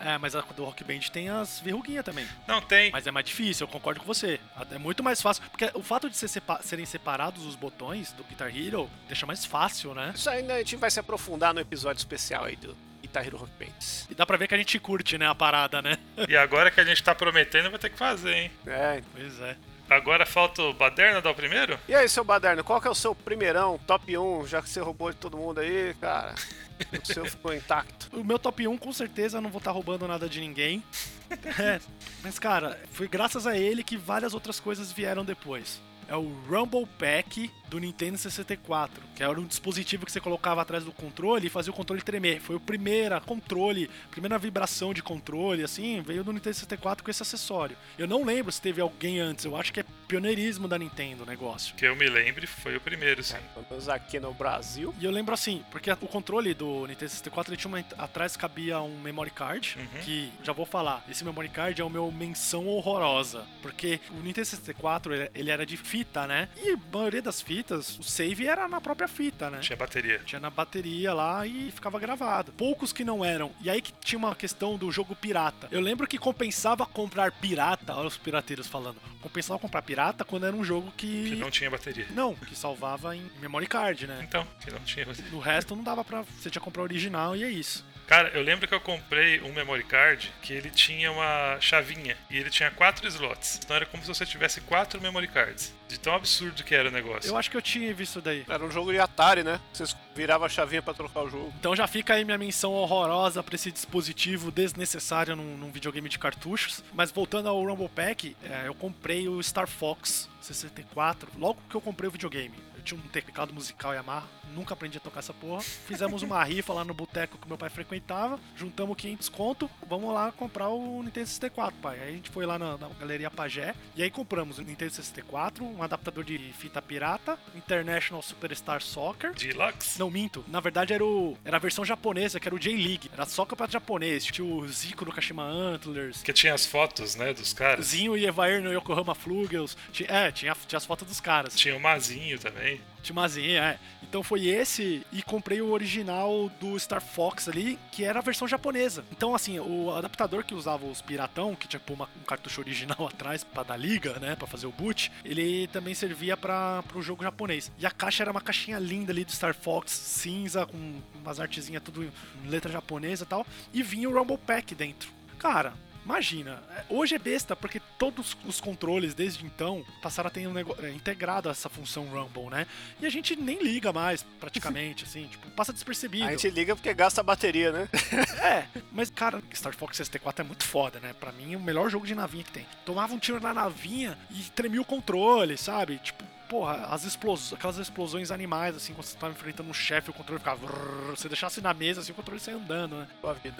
A: É, mas a do Rock Band tem as verruguinhas também.
B: Não, tem.
A: Mas é mais difícil, eu concordo com você. É muito mais fácil. Porque o fato de ser sepa- serem separados os botões do Guitar Hero deixa mais fácil, né?
C: Isso ainda a gente vai se aprofundar no episódio especial aí do Guitar Hero Rock Bands.
A: E dá pra ver que a gente curte, né, a parada, né?
B: E agora que a gente tá prometendo, vai ter que fazer, hein?
C: É.
A: Pois é.
B: Agora falta o Baderna dar o primeiro?
C: E aí, seu Baderno, qual que é o seu primeirão, top 1, já que você roubou de todo mundo aí, cara? *laughs* O seu ficou intacto.
A: O meu top 1, com certeza, eu não vou estar roubando nada de ninguém. *laughs* É, mas, cara, foi graças a ele que várias outras coisas vieram depois. É o Rumble Pack do Nintendo 64, que era um dispositivo que você colocava atrás do controle e fazia o controle tremer. Foi o primeiro controle, primeira vibração de controle, assim, veio do Nintendo 64 com esse acessório. Eu não lembro se teve alguém antes, eu acho que é pioneirismo da Nintendo o negócio.
B: Que eu me lembre, foi o primeiro, sim.
C: Pelo menos aqui no Brasil.
A: E eu lembro assim, porque o controle do Nintendo 64 ele tinha uma, atrás cabia um memory card,
B: Uhum.
A: que já vou falar, esse memory card é o meu menção horrorosa, porque o Nintendo 64 ele, ele era de fita, né? E a maioria das fitas, o save era na própria fita, né?
B: Tinha bateria.
A: Tinha na bateria lá e ficava gravado. Poucos que não eram. E aí que tinha uma questão do jogo pirata. Eu lembro que compensava comprar pirata, olha os pirateiros falando. Compensava comprar pirata quando era um jogo que.
B: Que não tinha bateria.
A: Não, que salvava em memory card, né?
B: Então, que não tinha bateria.
A: No resto não dava pra. Você tinha que comprar original e é isso.
B: Cara, eu lembro que eu comprei um memory card que ele tinha uma chavinha e ele tinha quatro slots. Então era como se você tivesse quatro memory cards. De tão absurdo que era o negócio.
A: Eu acho que eu tinha visto daí.
C: Era um jogo de Atari, né? Vocês viravam a chavinha pra trocar o jogo.
A: Então já fica aí minha menção horrorosa pra esse dispositivo desnecessário num, num videogame de cartuchos. Mas voltando ao Rumble Pack, é, eu comprei o Star Fox 64 logo que eu comprei o videogame. Tinha um teclado musical Yamaha, nunca aprendi a tocar essa porra. Fizemos uma rifa lá no boteco que meu pai frequentava, juntamos 500 conto, vamos lá comprar o Nintendo 64, pai. Aí a gente foi lá na, na Galeria Pagé e aí compramos o Nintendo 64, um adaptador de fita pirata, International Superstar Soccer,
B: Deluxe?
A: não, minto. Na verdade era, o, era a versão japonesa, que era o J-League. Era só campeonato japonês. Tinha o Zico no Kashima Antlers.
B: Que tinha as fotos, né, dos caras.
A: Zinho e Evair no Yokohama Flugels. Tinha, é, tinha, tinha as fotos dos caras.
B: Tinha o Mazinho também.
A: Tinha uma Zinha, é. Então foi esse e comprei o original do Star Fox ali, que era a versão japonesa. Então, assim, o adaptador que usava os piratão, que tinha que pôr um cartucho original *laughs* atrás pra dar liga, né, pra fazer o boot, ele também servia para pro jogo japonês. E a caixa era uma caixinha linda ali do Star Fox, cinza, com umas artezinhas tudo em letra japonesa e tal, e vinha o Rumble Pack dentro. Cara, Imagina, é, hoje é besta porque todos os controles desde então passaram a ter um nego... é, integrado essa função Rumble, né? E a gente nem liga mais, praticamente, *laughs* assim, tipo, passa despercebido.
C: A gente liga porque gasta bateria, né? *laughs*
A: É, mas cara, Star Fox 64 é muito foda, né? Pra mim, é o melhor jogo de navinha que tem. Tomava um tiro na navinha e tremia o controle, sabe? Tipo, porra, as explosões, aquelas explosões animais, assim, quando você tava enfrentando um chefe, o controle ficava. você deixasse na mesa, assim, o controle saia andando, né?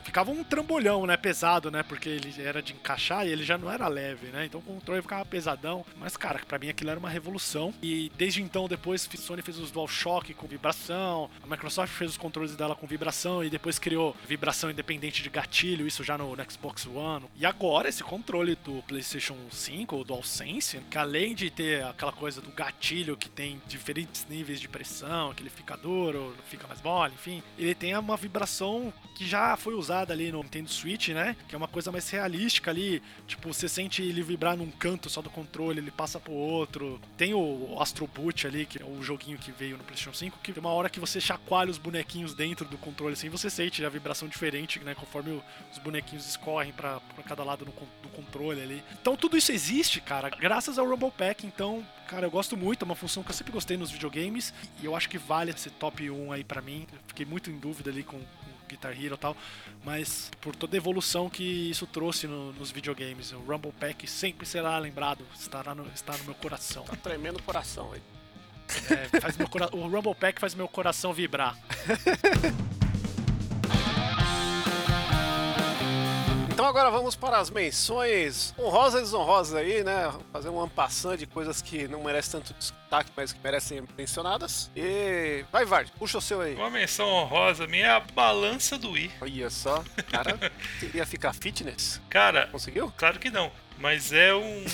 A: Ficava um trambolhão, né? Pesado, né? Porque ele era de encaixar e ele já não era leve, né? Então o controle ficava pesadão. Mas, cara, pra mim aquilo era uma revolução. E desde então, depois, a Sony fez os DualShock com vibração, a Microsoft fez os controles dela com vibração e depois criou vibração independente de gatilho, isso já no, no Xbox One. E agora, esse controle do PlayStation 5, o DualSense, que além de ter aquela coisa do gatilho que tem diferentes níveis de pressão, que ele fica duro, fica mais mole, enfim, ele tem uma vibração que já foi usada ali no Nintendo Switch, né? Que é uma coisa mais realística ali. Tipo, você sente ele vibrar num canto só do controle, ele passa pro outro. Tem o Astro Boot ali, que é o joguinho que veio no PlayStation 5, que tem uma hora que você chacoalha os bonequinhos dentro do controle, assim, você sente a vibração diferente, né? Conforme os bonequinhos escorrem pra cada lado no do controle ali. Então tudo isso existe, cara, graças ao Rumble Pack. Então, cara, eu gosto muito, é uma função que eu sempre gostei nos videogames. E eu acho que vale esse top 1 aí pra mim. Eu fiquei muito em dúvida ali com, com Guitar Hero e tal, mas por toda a evolução que isso trouxe no- nos videogames, o Rumble Pack sempre será lembrado, estará no, está no meu coração.
C: Tá tremendo o coração aí.
A: É, faz meu cora- o Rumble Pack faz meu coração vibrar. *laughs*
C: Então agora vamos para as menções honrosas e desonrosas aí, né? Fazer um ampassant de coisas que não merecem tanto destaque, mas que merecem mencionadas. E vai, Vard, puxa o seu aí.
B: Uma menção honrosa minha é a balança do Wii.
C: Olha só, cara, *laughs* queria ficar fitness.
B: Cara,
C: Conseguiu?
B: claro que não. Mas é um.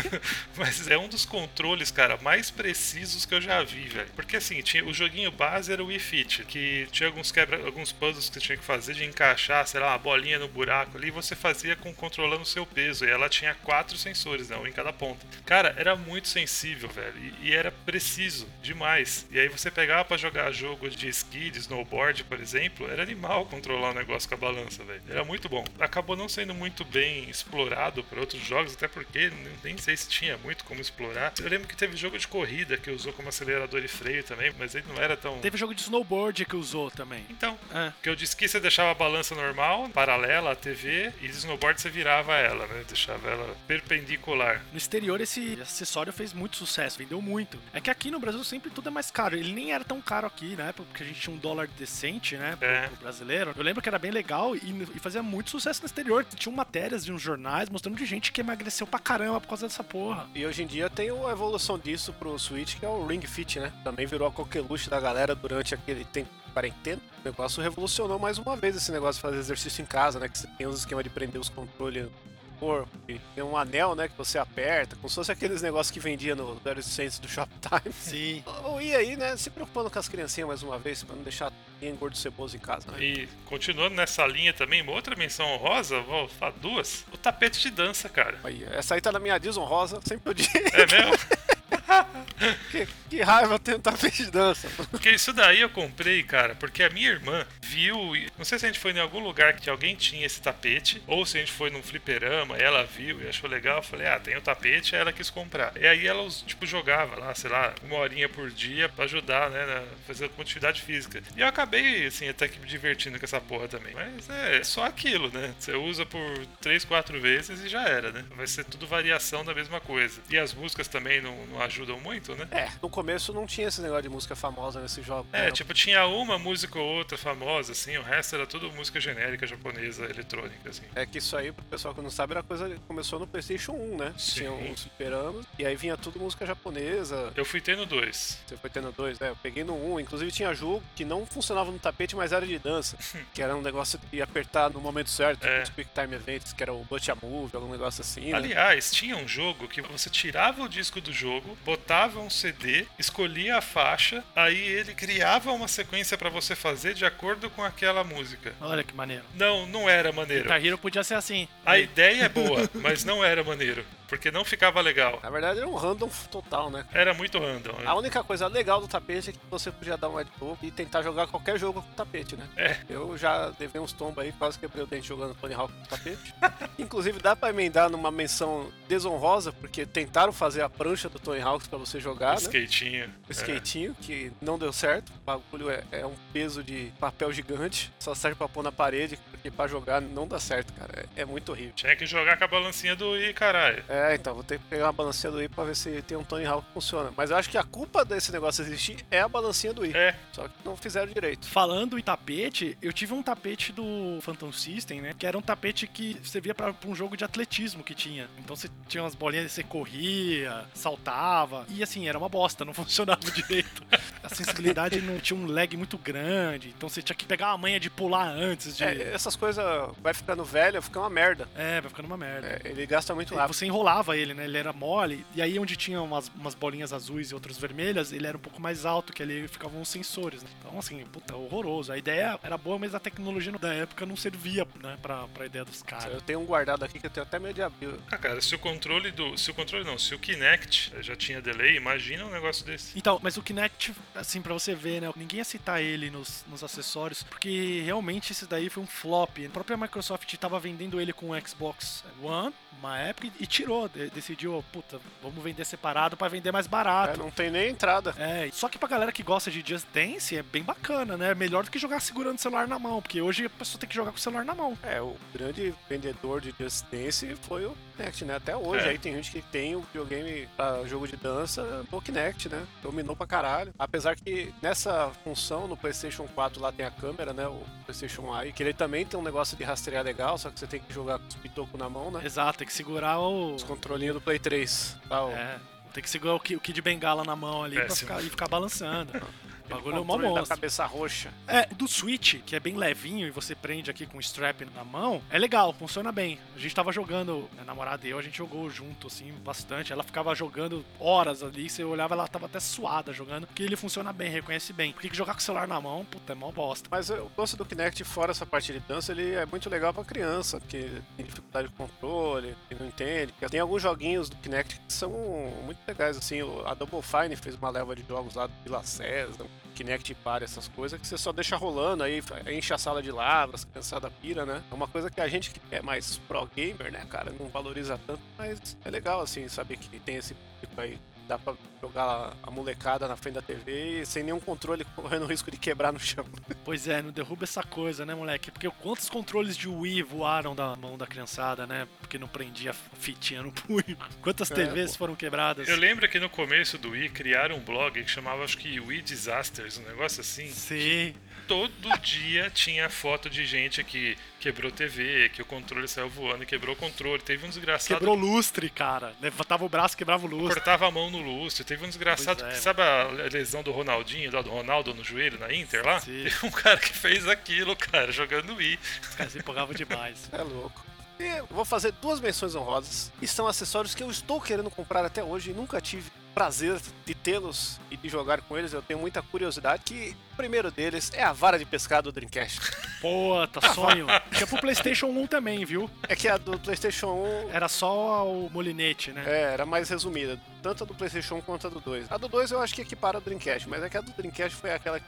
B: *laughs* mas é um dos controles, cara, mais precisos que eu já vi, velho. Porque assim, tinha, o joguinho base era o Wii Fit, que tinha alguns quebra, alguns puzzles que você tinha que fazer de encaixar, sei lá, uma bolinha no buraco ali, e você fazia com controlando o seu peso. E ela tinha quatro sensores, né? Um em cada ponta. Cara, era muito sensível, velho. E, e era preciso demais. E aí você pegava pra jogar jogo de esqui, de snowboard, por exemplo, era animal controlar o negócio com a balança, velho. Era muito bom. Acabou não sendo muito bem explorado por outros jogos, até porque nem- sei se tinha muito como explorar. Eu lembro que teve jogo de corrida que usou como acelerador e freio também, mas ele não era tão.
A: Teve jogo de snowboard que usou também.
B: Então,
A: É.
B: porque eu disse que você deixava a balança normal, paralela à TV, e de snowboard você virava ela, né? Deixava ela perpendicular.
A: No exterior, esse acessório fez muito sucesso, vendeu muito. É que aqui no Brasil sempre tudo é mais caro. Ele nem era tão caro aqui, né? Porque a gente tinha um dólar decente, né? Pro,
B: É.
A: pro brasileiro. Eu lembro que era bem legal e, e fazia muito sucesso no exterior. Tinham matérias de uns jornais mostrando de gente que emagreceu pra caramba por causa dessa porra.
C: E hoje em dia tem a evolução disso pro Switch, que é o Ring Fit, né? Também virou a coqueluche da galera durante aquele tempo de quarentena. O negócio revolucionou mais uma vez esse negócio de fazer exercício em casa, né? Que você tem os esquemas de prender os controles no corpo. E tem um anel, né? Que você aperta, como se fosse aqueles negócios que vendia no Velho Sense do *laughs* Shoptime.
A: Sim.
C: Ou e aí, né? Se preocupando com as criancinhas mais uma vez, pra não deixar ninguém gordo ceboso em casa, né?
B: E continuando nessa linha também, uma outra menção honrosa, vou falar duas. O tapete de dança, cara.
C: Aí, essa aí tá na minha desonrosa, sempre eu digo.
B: É mesmo? *laughs*
C: que, que raiva tapete de dança.
B: Porque isso daí eu comprei, cara, porque a minha irmã viu. Não sei se a gente foi em algum lugar que alguém tinha esse tapete, ou se a gente foi num fliperama, ela viu e achou legal. Eu falei, ah, tem o tapete, ela quis comprar. E aí ela, tipo, jogava lá, sei lá, uma horinha por dia pra ajudar, né, na fazer atividade física. E eu acabei, assim, até que me divertindo com essa porra também. Mas é só aquilo, né? Você usa por 3, 4 vezes e já era, né? Vai ser tudo variação da mesma coisa. E as músicas também não, não ajudam muito, né?
C: É, no começo não tinha esse negócio de música famosa nesse jogo.
B: É,
C: né?
B: tipo, tinha uma música ou outra famosa, assim, o resto era tudo música genérica japonesa, eletrônica, assim.
C: É que isso aí, pro pessoal que não sabe, era coisa que começou no PlayStation 1, né?
B: Sim.
C: Tinha uns superanos, e aí vinha tudo música japonesa.
B: Eu fui tendo dois.
C: Você foi tendo dois, né? Eu peguei no 1, inclusive tinha jogo que não funcionava no tapete, mas era de dança. *laughs* que era um negócio de apertar no momento certo,
B: É.
C: tipo Quick Time Events, que era o Butch a Move, algum negócio assim, né?
B: Aliás, tinha um jogo que você tirava o disco do jogo, botava um CD, escolhia a faixa, aí ele criava uma sequência pra você fazer de acordo com aquela música.
A: Olha que maneiro.
B: Não, não era maneiro.
A: Guitar Hero podia ser assim.
B: A ideia é boa, mas não era maneiro, porque não ficava legal.
C: Na verdade era um random total, né?
B: Era muito random. né?
C: A única coisa legal do tapete é que você podia dar um headpoke e tentar jogar qualquer jogo com o tapete, né?
B: É.
C: Eu já levei uns tombos aí, quase quebrei o dente jogando Tony Hawk com o tapete. *laughs* Inclusive dá pra emendar numa menção desonrosa, porque tentaram fazer a prancha do Tony Hawk pra você jogar, né?
B: Skatinho.
C: O skatinho, que não deu certo. O bagulho é, é um peso de papel gigante. Só serve pra pôr na parede, porque pra jogar não dá certo, cara. É, é muito horrível.
B: Tinha que jogar com a balancinha do I, caralho.
C: É, É, então vou ter que pegar uma balancinha do Wii pra ver se tem um Tony Hawk que funciona. Mas eu acho que a culpa desse negócio existir é a balancinha do Wii.
B: É,
C: Só que não fizeram direito.
A: Falando em tapete, eu tive um tapete do Phantom System, né? Que era um tapete que servia pra, pra um jogo de atletismo que tinha. Então você tinha umas bolinhas, você corria, saltava. E assim, era uma bosta, não *laughs* funcionava direito. A sensibilidade não tinha um lag muito grande. Então você tinha que pegar a manha de pular antes de.
C: É,
A: É,
C: essas coisas vai ficando velha, fica uma merda.
A: vai ficando uma merda.
C: É, ele gasta muito rápido.
A: Você enrolava ele, né? Ele era mole. E aí, onde tinha umas, umas bolinhas azuis e outras vermelhas, ele era um pouco mais alto, que ali ficavam os sensores, né? Então, assim, puta, horroroso. A ideia era boa, mas a tecnologia da época não servia, né? Pra, pra ideia dos caras.
C: Eu tenho um guardado aqui que eu tenho até medo de abrir.
B: ah, cara, se o controle do. Se o controle não, se o Kinect já tinha delay, imagina um negócio desse.
A: Então, mas o Kinect, assim, pra você ver, né? Ninguém ia citar ele nos, nos acessórios, porque realmente esse daí foi um flop. A própria Microsoft tava vendendo ele com o Xbox One, uma época, e, tirou. de- decidiu, puta, vamos vender separado pra vender mais barato.
C: É, não tem nem entrada.
A: É, só que pra galera que gosta de Just Dance é bem bacana, né? Melhor do que jogar segurando o celular na mão, porque hoje a pessoa tem que jogar com o celular na mão.
C: É, o grande vendedor de Just Dance foi o Kinect, né? Até hoje
B: É.
C: aí tem gente que tem o videogame pra jogo de dança no Kinect, né? Dominou pra caralho. Apesar que nessa função no PlayStation 4 lá tem a câmera, né? O PlayStation Eye, que ele também tem um negócio de rastrear legal, só que você tem que jogar com os pitocos na mão, né?
A: Exato, tem que segurar o.
C: Os controlinhos do Play 3. Tá, o-
A: É, tem que segurar o o Kid Bengala na mão ali
B: É,
A: pra ficar, *laughs* e ficar balançando. O bagulho é uma
C: controle da
A: monstro.
C: cabeça roxa.
A: É, do Switch, que é bem levinho e você prende aqui com o strap na mão, é legal, funciona bem. A gente tava jogando, minha namorada e eu, a gente jogou junto, assim, bastante. Ela ficava jogando horas ali, você olhava, ela tava até suada jogando, porque ele funciona bem, reconhece bem. Porque jogar com o celular na mão, puta, é mó bosta.
C: Mas eu gosto do Kinect fora essa parte de dança, ele é muito legal pra criança, porque tem dificuldade de controle, que não entende. Tem alguns joguinhos do Kinect que são muito legais, assim, o- a Double Fine fez uma leva de jogos lá do Vila César, Kinect Party, essas coisas, que você só deixa rolando, aí enche a sala de lavras, criançada pira, né? É uma coisa que a gente que é mais pro gamer, né, cara, não valoriza tanto, mas é legal, assim, saber que tem esse público aí. Dá pra jogar a molecada na frente da TV sem nenhum controle, *laughs* correndo o risco de quebrar no chão.
A: Pois é, não derruba essa coisa, né, moleque? Porque quantos controles de Wii voaram da mão da criançada, né? Porque não prendia a fitinha no punho. *laughs* Quantas
C: É,
A: TVs
C: pô.
A: foram quebradas?
B: Eu lembro que no começo do Wii criaram um blog que chamava, acho que Wii Disasters, um negócio assim.
A: Sim.
B: Todo dia tinha foto de gente que quebrou TV, que o controle saiu voando e quebrou o controle. Teve um desgraçado
A: Quebrou lustre, cara. Levantava o braço, quebrava o lustre.
B: cortava a mão no lustre. Teve um desgraçado
A: é,
B: que sabe a lesão do Ronaldinho, lá do Ronaldo no joelho na Inter lá?
A: Sim.
B: Teve um cara que fez aquilo, cara, jogando Wii.
A: Os caras se empolgavam demais.
C: É louco. E vou fazer duas menções honrosas. E são acessórios que eu estou querendo comprar até hoje e nunca tive prazer de tê-los e de jogar com eles. Eu tenho muita curiosidade. Que o primeiro deles é a vara de pescar do Dreamcast.
A: Pô, tá *laughs* sonho. Tinha pro PlayStation 1 também, viu?
C: É que a do PlayStation 1
A: Era só o molinete, né?
C: é, era mais resumida, tanto a do PlayStation 1 quanto a do 2. A do 2 eu acho que equipara o Dreamcast, mas é que a do Dreamcast foi aquela que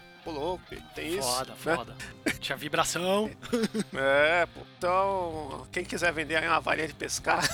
C: e tem isso.
A: Foda,
C: né?
A: foda. Tinha vibração.
C: É, pô. Então, quem quiser vender aí uma varinha de pescar,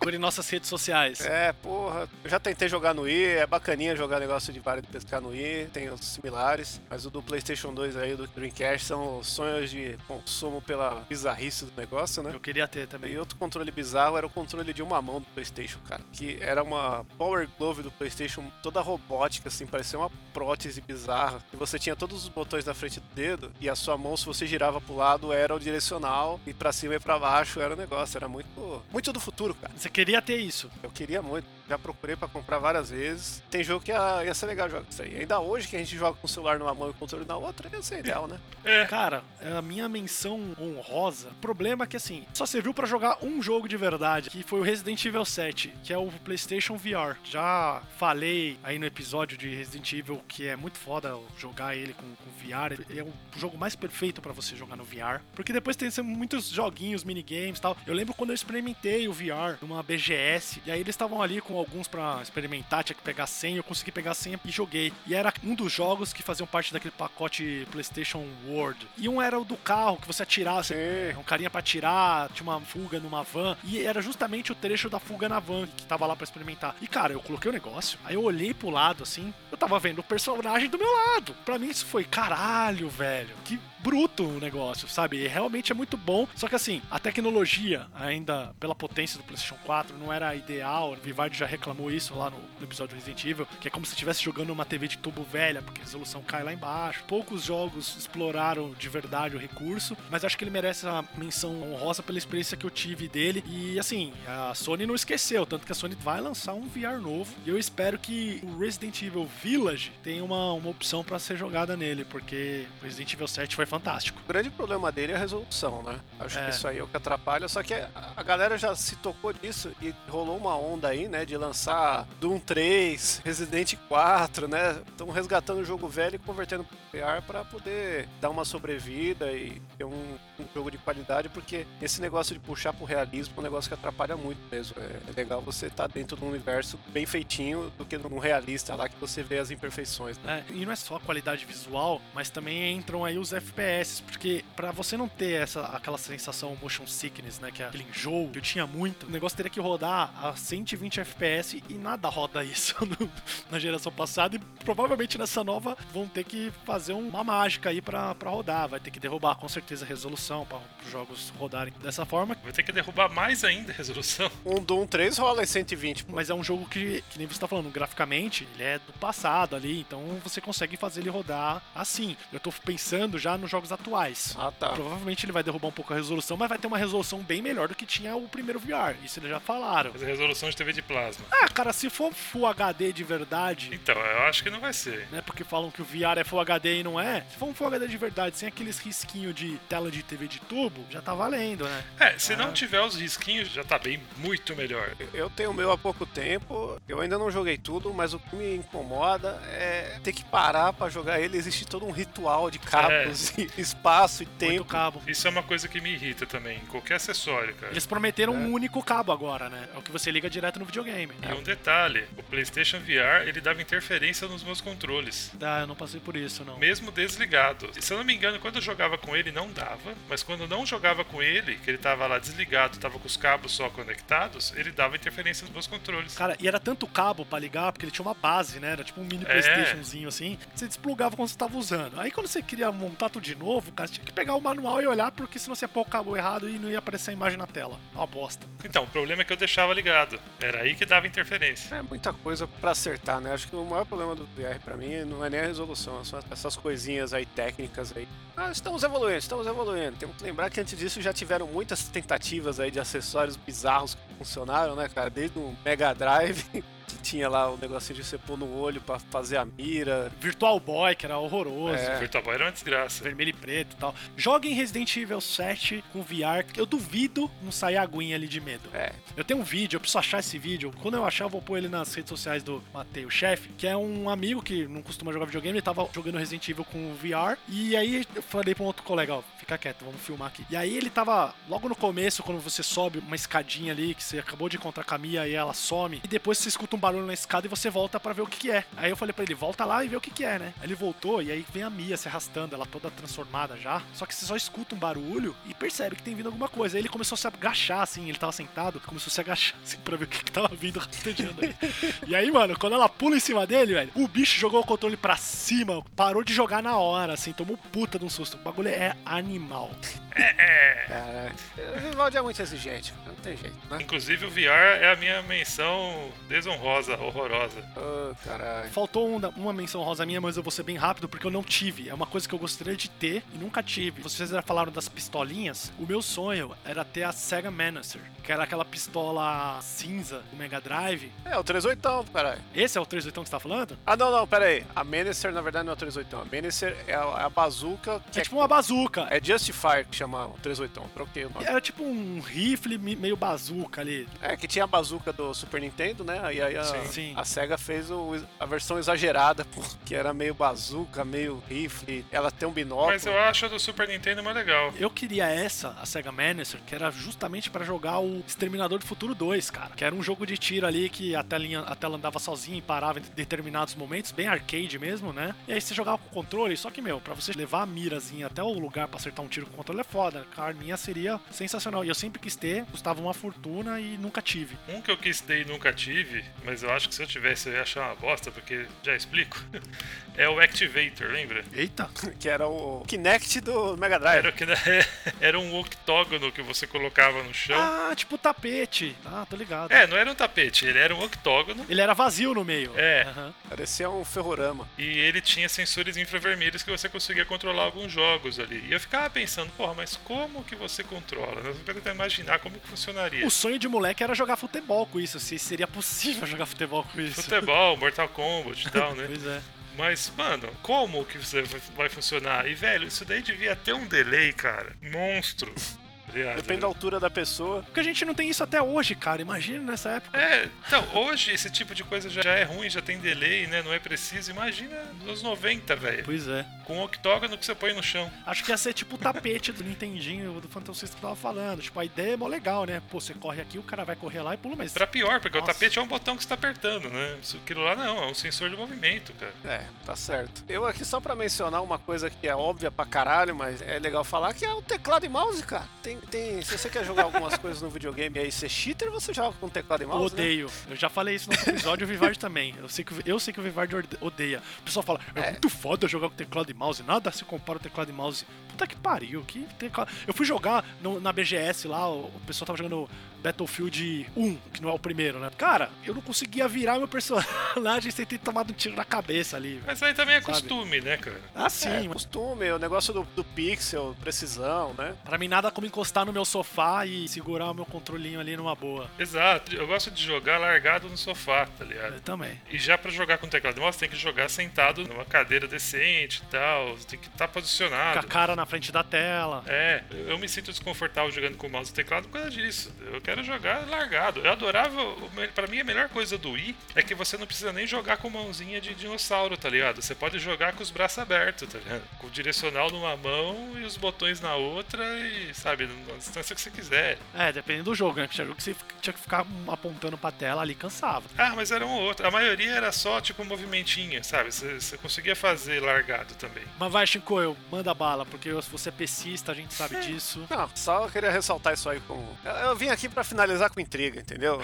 A: Procure nossas redes sociais.
C: É, porra. Eu já tentei jogar no Wii, é bacaninha jogar negócio de vara de pescar no Wii, tem os similares. Mas o do PlayStation 2 aí, do Dreamcast, são sonhos de consumo pela bizarrice do negócio, né?
A: Eu queria ter também.
C: E outro controle bizarro era o controle de uma mão do PlayStation, cara. Que era uma Power Glove do PlayStation toda robótica, assim, parecia uma prótese bizarra. E você tinha todos os botões na frente do dedo, e a sua mão, se você girava pro lado, era o direcional, e pra cima e pra baixo era o negócio. Era muito, muito do futuro, cara.
A: Você queria ter isso.
C: Eu queria muito, já procurei pra comprar várias vezes. Tem jogo que ia, ia ser legal jogar isso aí. Ainda hoje que a gente joga com o celular numa mão e o controle na outra, ia ser ideal, né?
B: É,
A: Cara, é a minha menção honrosa, o problema é que assim, só serviu pra jogar um jogo de verdade, que foi o Resident Evil 7, que é o PlayStation VR. Já falei aí no episódio de Resident Evil que é muito foda jogar ele com, com VR. Ele é o jogo mais perfeito pra você jogar no VR, porque depois tem muitos joguinhos, minigames e tal. Eu lembro quando eu experimentei o VR numa BGS, e aí eles estavam ali com alguns pra experimentar, tinha que pegar senha, eu consegui pegar senha e joguei. E era um dos jogos que faziam parte daquele pacote PlayStation World. E um era o do carro, que você atirava, você, um carinha pra atirar, tinha uma fuga numa van, e era justamente o trecho da fuga na van que tava lá pra experimentar. E cara, eu coloquei o negócio, aí eu olhei pro lado assim, eu tava vendo o personagem do meu lado. Pra mim isso foi caralho, velho. Que bruto o negócio, sabe? E realmente é muito bom. Só que assim, a tecnologia, ainda pela potência do PlayStation 4, não era ideal. O Vivard já reclamou isso lá no, no episódio Resident Evil, que é como se estivesse jogando uma TV de tubo velha, porque a resolução cai lá embaixo. Poucos jogos exploraram de verdade o recurso, mas acho que ele merece a menção honrosa pela experiência que eu tive dele. E assim, a Sony não esqueceu, tanto que a Sony vai lançar um VR novo. E eu espero que o Resident Evil Village tenha uma, uma opção para ser jogada nele, porque o Resident Evil 7 foi fantástico.
C: O grande problema dele é a resolução, né? Acho
A: É.
C: que isso aí é o que atrapalha. Só que a galera já se tocou disso e rolou uma onda aí, né? De lançar Doom 3, Resident 4, né? Estão resgatando o jogo velho e convertendo pro VR para poder dar uma sobrevida e ter um, um jogo de qualidade, porque esse negócio de puxar pro realismo é um negócio que atrapalha muito mesmo. É, é legal você estar dentro de um universo bem feitinho do que num realista lá que você vê as imperfeições. né?
A: É, e não é só a qualidade visual, mas também entram aí os FPS, porque pra você não ter essa aquela sensação motion sickness, né, que é aquele enjoo que eu tinha muito, o negócio teria que rodar a 120 FPS e nada roda isso *laughs* no- na geração passada e provavelmente nessa nova vão ter que fazer uma mágica aí pra, pra rodar, vai ter que derrubar com certeza a resolução para os jogos rodarem dessa forma,
B: Vai ter que derrubar mais ainda a resolução. *laughs*
C: Um Doom 3 rola em 120. pô.
A: mas é um jogo que, que nem você tá falando, graficamente, ele é do passado ali, então você consegue fazer ele rodar assim. Eu tô pensando já nos jogos atuais.
C: Ah, tá.
A: Provavelmente ele vai derrubar um pouco a resolução, mas vai ter uma resolução bem melhor do que tinha o primeiro VR. Isso eles já falaram.
B: Mas a resolução de TV de plasma.
A: Ah, cara, se for Full HD de verdade,
B: Então, eu acho que não vai ser.
A: né? Porque falam que o VR é Full HD e não é. Se for um Full HD de verdade, sem aqueles risquinhos de tela de TV de tubo, já tá valendo, né?
B: É, se não
A: Ah.
B: tiver os risquinhos, já tá bem muito melhor.
C: Eu tenho o meu há pouco tempo, eu ainda não joguei tudo, mas o que me incomoda é ter que parar pra jogar ele. Existe todo um ritual de cabos e *laughs* espaço e
A: Muito
C: tempo.
A: cabo.
B: Isso é uma coisa que me irrita também, em qualquer acessório, cara.
A: Eles prometeram um único cabo agora, né? É o que você liga direto no videogame.
B: E um detalhe, o PlayStation VR, ele dava interferência nos meus controles.
A: Ah, eu não passei por isso, não.
B: Mesmo desligado. Se eu não me engano, quando eu jogava com ele, não dava. Mas quando eu não jogava com ele, que ele tava lá desligado, tava com os cabos só conectados, ele dava interferência nos meus controles.
A: Cara, e era tanto cabo pra ligar, porque ele tinha uma base, né? Era tipo um mini
B: É.
A: Playstationzinho assim. Você desplugava quando você tava usando. Aí quando você queria montar tudo de novo, cara, você tinha que pegar o manual e olhar, porque senão você ia pôr o cabo errado e não ia aparecer a imagem na tela. Uma bosta.
B: Então, o problema é que eu deixava ligado. Era aí que dava interferência.
C: É muita coisa pra acertar, né? Acho que o maior problema do VR pra mim não é nem a resolução, são essas coisinhas aí técnicas aí. Ah, estamos evoluindo, estamos evoluindo. Temos que lembrar que antes disso já tiveram muitas tentativas aí de acessórios bizarros que funcionaram, né, cara? Desde o Mega Drive, que tinha lá o negocinho de você pôr no olho pra fazer a mira.
A: Virtual Boy, que era horroroso.
C: É.
B: O Virtual Boy era uma desgraça.
A: Vermelho e preto e tal. Joguem Resident Evil 7 com VR. Eu duvido não sair aguinha ali de medo.
C: É,
A: Eu tenho um vídeo, eu preciso achar esse vídeo. Quando eu achar, eu vou pôr ele nas redes sociais do Matei, chefe, que é um amigo que não costuma jogar videogame, ele tava jogando Resident Evil com o VR. E aí eu falei pra um outro colega, ó, fica quieto, vamos filmar aqui. E aí ele tava logo no começo, quando você sobe uma escadinha ali, que você acabou de encontrar com a Mia e ela some, e depois você escuta um barulho na escada e você volta pra ver o que, que é. Aí eu falei pra ele, volta lá e vê o que, que é, né? Aí ele voltou e aí vem a Mia se arrastando, ela toda transformada já. Só que você só escuta um barulho e percebe que tem vindo alguma coisa. Aí ele começou a se agachar, assim, ele tava sentado, começou a se agachar, *laughs* assim, pra ver o que, que tava vindo rastejando aí. E aí, mano, quando ela pula em cima dele, velho, o bicho jogou o controle pra cima, parou de jogar na hora, assim, tomou puta de um susto. O bagulho é animal.
C: cara. O Vivaldi é muito exigente, não tem jeito, né?
B: Inclusive, o VR é a minha menção desonrosa, horrorosa.
C: Ô, caralho.
A: Faltou um da- uma menção rosa minha, mas eu vou ser bem rápido porque eu não tive. É uma coisa que eu gostaria de ter e nunca tive. Vocês já falaram das pistolinhas. O meu sonho era ter a Sega Manacer, que era aquela pistola cinza do Mega Drive.
C: É, o 38, caralho.
A: Esse é o 38 que você tá falando?
C: Ah, não, não, pera aí. A Menacer, na verdade, não é o 38. A Menacer é a, é a bazuca que
A: É tipo uma bazuca.
C: É Justifier que chama o 38. Troquei o nome.
A: Era tipo um rifle meio bazuca ali.
C: É, que tinha a bazuca do Super Nintendo, né? E aí a,
A: Sim. Sim.
C: a SEGA fez o- a versão exagerada, pô, que era meio bazuca, meio rifle. Ela tem um binóculo.
B: Mas eu acho a do Super Nintendo mais legal.
A: Eu queria essa, a Sega Manacer, que era justamente pra jogar o Exterminador do Futuro 2, cara. Que era um jogo de tiro ali que a, telinha, a tela andava sozinha e parava em determinados momentos, bem arcade mesmo, né? E aí você jogava com controle, só que, meu, pra você levar a mirazinha até o lugar pra acertar um tiro com controle é foda. A arminha seria sensacional. E eu sempre quis ter, custava uma fortuna e nunca tive.
B: Um que eu quis ter e nunca tive mas eu acho que se eu tivesse eu ia achar uma bosta, porque já explico. *laughs* É o Activator, lembra?
A: Eita! *laughs*
C: Que era o Kinect do Mega Drive.
B: Era, *laughs* era um octógono que você colocava no chão.
A: Ah, tipo tapete. Ah, tô ligado.
B: É, não era um tapete, ele era um octógono.
A: Ele era vazio no meio.
B: É.
A: Aham.
C: Parecia um ferrorama.
B: E ele tinha sensores infravermelhos que você conseguia controlar alguns jogos ali. E eu ficava pensando, porra, mas como que você controla? Eu tô tentando imaginar como que funcionaria.
A: O sonho de moleque era jogar futebol com isso, se seria possível jogar futebol com isso.
B: Futebol, Mortal Kombat e tal, né?
A: Pois é.
B: Mas, mano, como que você vai- vai funcionar? E, velho, isso daí devia ter um delay, cara. Monstro.
C: Depende da altura da pessoa.
A: Porque a gente não tem isso até hoje, cara. Imagina nessa época.
B: É, então, hoje esse tipo de coisa já é ruim, já tem delay, né? Não é preciso. Imagina nos 90, velho.
A: Pois é.
B: Com um octógono que você põe no chão.
A: Acho que ia ser tipo o tapete do Nintendinho, do Phantom System que tava falando. Tipo, a ideia é mó legal, né? Pô, você corre aqui, o cara vai correr lá e pula, mas.
B: Pra pior, porque
A: Nossa.
B: o tapete é um botão que você tá apertando, né? Isso- Aquilo lá não, é um sensor de movimento, cara.
C: É, tá certo. Eu aqui só pra mencionar uma coisa que é óbvia pra caralho, mas é legal falar, que é o teclado e mouse, cara. Tem, tem, se você quer jogar algumas coisas no videogame e aí ser cheater, você joga com teclado e mouse, né?
A: odeio. Eu já falei isso no episódio, o Vivard também. Eu sei, que, o- eu sei que o Vivard odeia. O pessoal fala, é,
C: É.
A: muito foda jogar com teclado e mouse. Nada se compara o teclado e mouse. Puta que pariu. Que teclado... Eu fui jogar no- na BGS lá, o pessoal tava jogando Battlefield 1, que não é o primeiro, né? Cara, eu não conseguia virar meu personagem *laughs* sem ter tomado um tiro na cabeça ali. velho.
B: Mas aí também é
A: Sabe?
B: costume, né, cara?
A: Ah, sim.
C: É,
A: mas
C: costume, o negócio do, do pixel, precisão, né?
A: Pra mim, nada como encostar no meu sofá e segurar o meu controlinho ali numa boa.
B: Exato. Eu gosto de jogar largado no sofá, tá ligado?
A: Eu também.
B: E já pra jogar com teclado mouse, tem que jogar sentado numa cadeira decente e tal. Tem que estar
A: Com a
B: posicionado.
A: cara na frente da tela.
B: É, eu me sinto desconfortável jogando com mouse e teclado por causa disso. Eu quero jogar largado. Eu adorava. Pra mim, a melhor coisa do Wii é que você não precisa nem jogar com mãozinha de dinossauro, tá ligado? Você pode jogar com os braços abertos, tá ligado? Com o direcional numa mão e os botões na outra e, sabe, na distância que você quiser.
A: É, dependendo do jogo, né? Tinha jogo que você tinha que ficar apontando pra tela ali, cansava.
B: Ah, mas era um ou outro. A maioria era só, tipo, um movimentinho, sabe? Você, você conseguia fazer largado também.
A: Mas vai, Shinkoio, manda bala, porque se você é pessimista, a gente sabe disso.
C: Não, só eu queria ressaltar isso aí com. Eu, eu vim aqui pra finalizar com intriga, entendeu?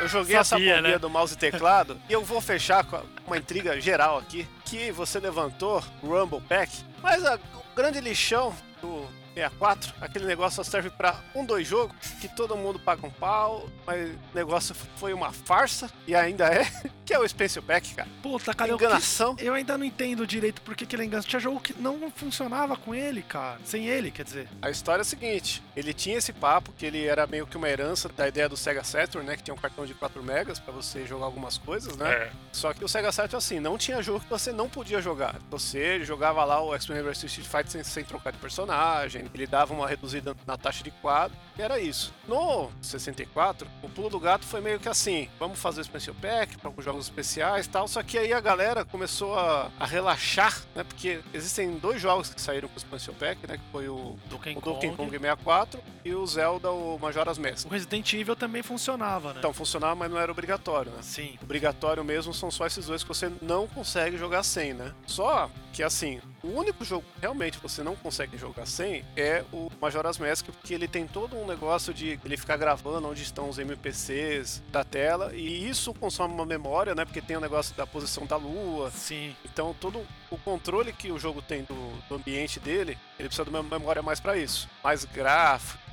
C: Eu joguei essa
A: Sabia,
C: bombinha
A: né?
C: do mouse e teclado e eu vou fechar com uma intriga geral aqui. Que você levantou Rumble Pack, mas a- o grande lixão do 64, aquele negócio só serve pra um, dois jogos, que todo mundo paga um pau, mas o negócio foi uma farsa e ainda é, *laughs* que é o Expansion Pack, cara.
A: Puta, cara, eu,
C: Enganação.
A: eu ainda não entendo direito por que que ele é enganação. Tinha jogo que não funcionava com ele, cara. Sem ele, quer dizer.
C: A história é a seguinte, ele tinha esse papo que ele era meio que uma herança da ideia do Sega Saturn, né, que tinha um cartão de 4 megas pra você jogar algumas coisas, né?
B: É.
C: Só que o Sega Saturn assim, não tinha jogo que você não podia jogar. Você jogava lá o X-Men vs Street Fighter sem, sem trocar de personagem, ele dava uma reduzida na taxa de quadro, e era isso. No 64, o pulo do gato foi meio que assim, vamos fazer o Special Pack para jogos especiais e tal, só que aí a galera começou a, a relaxar, né, porque existem dois jogos que saíram com o Special Pack, né, que foi o,
A: Donkey
C: o Donkey
A: Kong.
C: Kong 64 e o Zelda, o Majora's Mask.
A: O Resident Evil também funcionava, né?
C: Então, funcionava, mas não era obrigatório, né?
A: Sim.
C: obrigatório mesmo são só esses dois que você não consegue jogar sem, né? Só que assim, o único jogo que realmente você não consegue jogar sem é o Majora's Mask, porque ele tem todo um negócio de ele ficar gravando onde estão os MPCs da tela, e isso consome uma memória, né? Porque tem o negócio da posição da lua,
A: Sim.
C: então todo o controle que o jogo tem do, do ambiente dele, ele precisa de uma memória mais pra isso. Mais gráfico,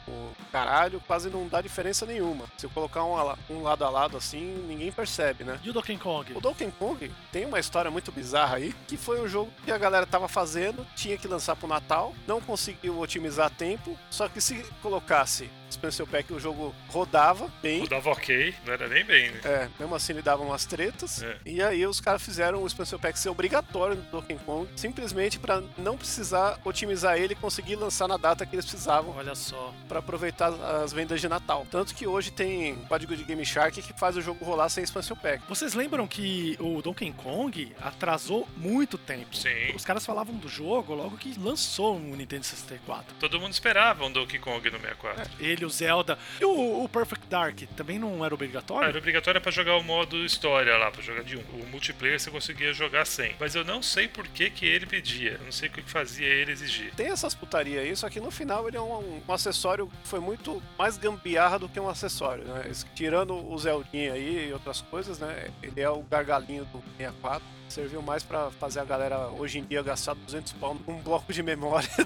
C: caralho, quase não dá diferença nenhuma. Se eu colocar um, um lado a lado assim, ninguém percebe, né?
A: E o Donkey Kong?
C: O Donkey Kong tem uma história muito bizarra aí, que foi um jogo que a galera tava fazendo, tinha que lançar pro Natal, não conseguiu otimizar tempo, só que se colocasse Spencer Pack, o jogo rodava bem.
B: O dava ok, não era nem bem, né?
C: É, mesmo assim ele dava umas tretas.
B: É.
C: E aí os caras fizeram o Spencer Pack ser obrigatório no Donkey Kong, simplesmente pra não precisar otimizar ele e conseguir lançar na data que eles precisavam
A: Olha só.
C: pra aproveitar as vendas de Natal. Tanto que hoje tem código de Game Shark que faz o jogo rolar sem Expansion Pack.
A: Vocês lembram que o Donkey Kong atrasou muito tempo?
B: Sim.
A: Os caras falavam do jogo logo que lançou o Nintendo 64.
B: Todo mundo esperava um Donkey Kong no 64.
A: Ele Mario, Zelda. E o, o Perfect Dark também não era obrigatório?
B: Era obrigatório pra jogar o modo história lá, pra jogar de um. O multiplayer você conseguia jogar sem. Mas eu não sei por que, que ele pedia. Eu não sei o que fazia ele exigir.
C: Tem essas putaria aí, só que no final ele é um, um acessório que foi muito mais gambiarra do que um acessório, né? Tirando o Zeldinha aí e outras coisas, né? Ele é o gargalinho do 64 serviu mais para fazer a galera hoje em dia gastar 200 pau num bloco de memória *laughs*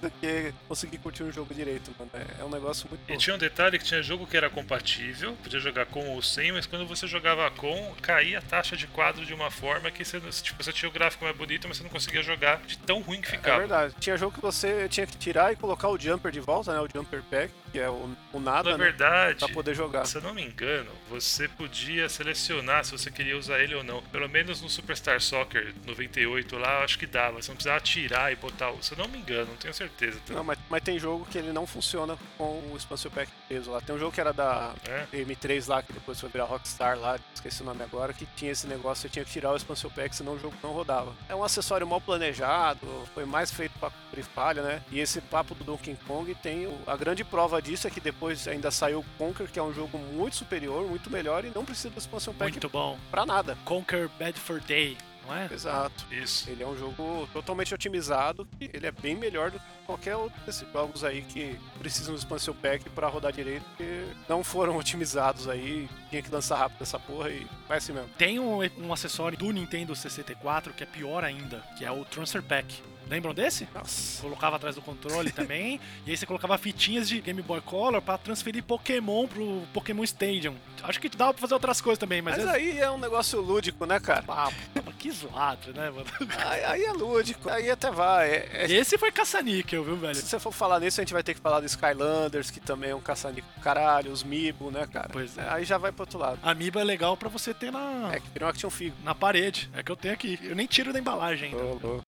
C: do que conseguir curtir um jogo direito, mano. É, é um negócio muito.
B: E tinha um detalhe que tinha jogo que era compatível, podia jogar com ou sem, mas quando você jogava com, caía a taxa de quadro de uma forma que você, tipo, você tinha o gráfico mais bonito, mas você não conseguia jogar de tão ruim que ficava.
C: É verdade. Tinha jogo que você tinha que tirar e colocar o jumper de volta, né? O jumper pack, que é o, o nada,
B: Na
C: né?
B: verdade,
C: Pra poder jogar.
B: se eu não me engano, você podia selecionar se você queria usar ele ou não. Pelo menos no Superstar Soccer 98 lá, eu acho que dava. Você não precisava tirar e botar o. Se eu não me engano, não tenho certeza. Tá?
C: Não, mas, mas tem jogo que ele não funciona com o expansion pack preso lá. Tem um jogo que era da
B: É?
C: M3 lá, que depois foi virar Rockstar lá, esqueci o nome agora, que tinha esse negócio, você tinha que tirar o expansion pack, senão o jogo não rodava. É um acessório mal planejado, foi mais feito pra cobrir falha, né? E esse papo do Donkey Kong tem a grande prova disso é que depois ainda saiu o Conker, que é um jogo muito superior, muito melhor e não precisa do expansion pack
A: Muito bom.
C: pra nada.
A: Conquer Bad for Day, não é?
C: Exato.
B: Isso.
C: Ele é um jogo totalmente otimizado, ele é bem melhor do que qualquer outro desses jogos aí que precisam do expansion pack pra rodar direito, porque não foram *laughs* otimizados aí, tinha que lançar rápido essa porra e vai assim mesmo.
A: Tem um, um acessório do Nintendo 64 que é pior ainda, que é o Transfer Pack. Lembram desse?
C: Nossa.
A: Colocava atrás do controle *laughs* também, e aí você colocava fitinhas de Game Boy Color pra transferir Pokémon pro Pokémon Stadium. Acho que dava pra fazer outras coisas também, mas,
C: Mas
A: é...
C: aí é um negócio lúdico, né, cara?
A: Ah, que zoado, né, mano? *laughs*
C: Aí, aí é lúdico, aí até vai. É- é-
A: Esse foi caça-níquel, viu, velho?
C: Se você for falar nisso, a gente vai ter que falar do Skylanders, que também é um caçanico do caralho, os Mibo, né, cara?
A: Pois é.
C: Aí já vai pro outro lado.
A: Amiibo é legal pra você ter na,
C: É que virou um action figure.
A: na parede. É que eu tenho aqui. Eu nem tiro da embalagem ainda.
C: Ô, louco.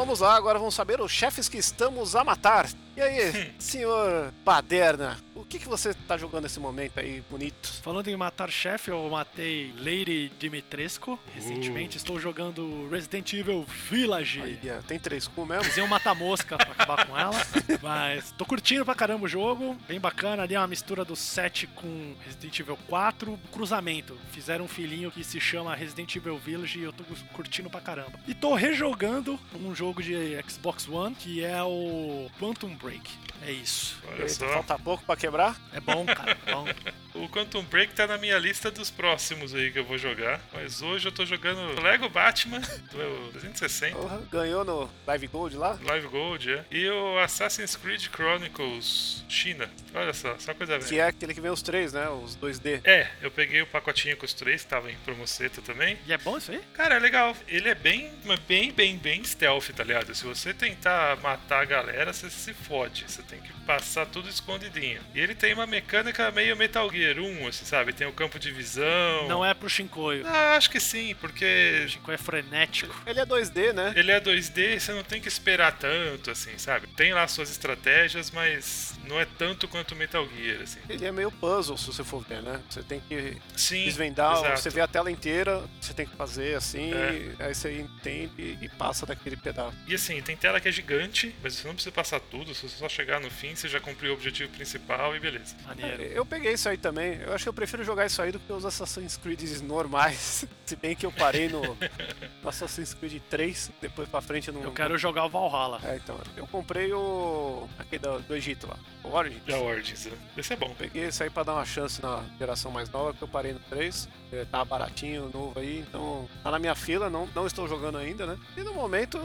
C: Vamos lá, agora vamos saber os chefes que estamos a matar. E aí, senhor Baderna, o que, que você tá jogando nesse momento aí, bonito?
A: Falando em matar chefe, eu matei Lady Dimitrescu. Recentemente estou jogando Resident Evil Village.
C: Aí, tem três cu mesmo?
A: Fiz um mata-mosca pra acabar com ela. *laughs* Mas tô curtindo pra caramba o jogo. Bem bacana. Ali é uma mistura do 7 com Resident Evil 4. Cruzamento. Fizeram um filhinho que se chama Resident Evil Village e eu tô curtindo pra caramba. E tô rejogando um jogo de Xbox One que é o Quantum Break. break. É isso.
B: Olha
C: Eita,
B: só.
C: falta pouco pra quebrar?
A: É bom, cara. É bom. *laughs*
B: O Quantum Break tá na minha lista dos próximos aí que eu vou jogar. Mas hoje eu tô jogando Lego Batman do 360.
C: Porra, ganhou no Live Gold lá?
B: Live Gold, é. E o Assassin's Creed Chronicles China. Olha só, só coisa
C: Que
B: velha.
C: é aquele que vem os três, né? Os 2D.
B: É, eu peguei o pacotinho com os três, que tava em promoceta também.
A: E é bom isso aí?
B: Cara, é legal. Ele é bem, mas bem, bem, bem stealth, tá ligado? Se você tentar matar a galera, você se fode. Você tem que passar tudo escondidinho. E ele tem uma mecânica meio Metal Gear 1, assim, sabe? Tem o campo de visão.
A: Não é pro Shinkoio.
B: Ah, acho que sim, porque
A: O Shinkoio é frenético.
C: Ele é 2D, né?
B: ele é 2D, você não tem que esperar tanto, assim, sabe? Tem lá suas estratégias, mas não é tanto quanto Metal Gear, assim.
C: Ele é meio puzzle, se você for ver, né? Você tem que
B: Sim,
C: desvendar,
B: exato.
C: você vê a tela inteira, você tem que fazer assim,
B: É.
C: aí você entende e passa daquele pedaço.
B: E assim, tem tela que é gigante, mas você não precisa passar tudo, se você só chegar no fim, você já cumpriu o objetivo principal e beleza.
A: Maneiro.
C: Eu peguei isso aí também. Eu acho que eu prefiro jogar isso aí do que os Assassin's Creed normais. *laughs* Se bem que eu parei no, no Assassin's Creed 3, depois pra frente eu não.
A: Eu quero jogar o Valhalla.
C: É, então. Eu comprei o. aquele do, do Egito lá. O Origins.
B: Da Origins, né? Esse é bom.
C: Peguei esse aí pra dar uma chance na geração mais nova, que eu parei no 3. É, Tava baratinho, novo aí, então tá na minha fila, não, não estou jogando ainda, né? E no momento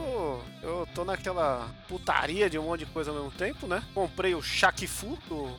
C: eu tô naquela putaria de um monte de coisa ao mesmo tempo, né? Comprei o Shaq Fu do.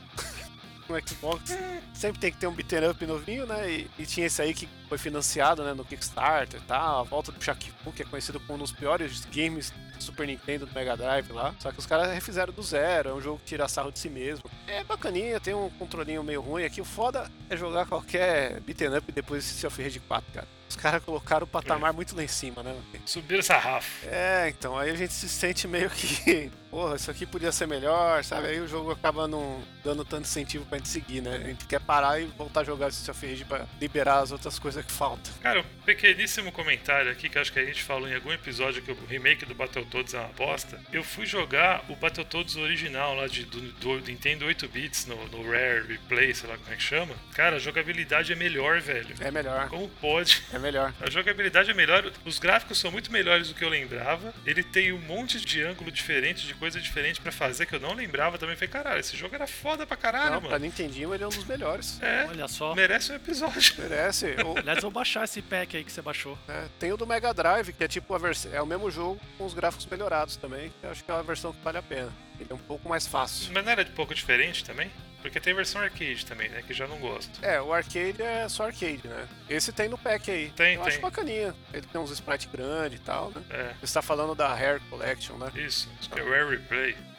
C: No Xbox, sempre tem que ter um beat'em up novinho, né? E, e tinha esse aí que foi financiado, né, no Kickstarter e tal. A volta do Shaq Fu, que é conhecido como um dos piores games Super Nintendo, do Mega Drive lá. Só que os caras refizeram do zero, é um jogo que tira sarro de si mesmo. É bacaninha, tem um controlinho meio ruim aqui. O foda é jogar qualquer beat'em up depois de Street of Rage 4, cara. Os caras colocaram o patamar muito lá em cima, né?
B: Subiram sarrafo.
C: É, então, aí a gente se sente meio que, porra, isso aqui podia ser melhor, sabe? Aí o jogo acaba não dando tanto incentivo pra gente seguir, né? A gente quer parar e voltar a jogar Street of Rage pra liberar as outras coisas que faltam.
B: Cara, um pequeníssimo comentário aqui que acho que a gente falou em algum episódio que o remake do Battletoads é uma bosta. Eu fui jogar o Battletoads original lá de, do, do Nintendo 8 bits no, no Rare Replay, sei lá como é que chama. Cara, a jogabilidade é melhor, velho.
C: É melhor.
B: Como pode?
C: É melhor.
B: A jogabilidade é melhor, os gráficos são muito melhores do que eu lembrava. Ele tem um monte de ângulo diferente, de coisa diferente pra fazer que eu não lembrava também. Falei, caralho, esse jogo era foda pra caralho,
C: Não,
B: mano.
C: pra Nintendinho ele é um dos melhores.
B: É,
A: Olha só.
B: merece um episódio. *laughs*
C: Merece. O-
A: Aliás, eu vou baixar esse pack aí que você baixou.
C: é, tem o do Mega Drive, que é tipo a versão. É o mesmo jogo com os gráficos melhorados também. Eu acho que é uma versão que vale a pena. Ele é um pouco mais fácil.
B: Mas não era de pouco diferente também? Porque tem versão arcade também, né? Que já não gosto.
C: É, o arcade é só arcade, né? Esse tem no pack aí.
B: Tem,
C: Eu
B: tem.
C: acho bacaninha. Ele tem uns sprites grandes e tal, né?
B: É,
C: Você tá falando da Hair Collection, né?
B: isso. Que é Rare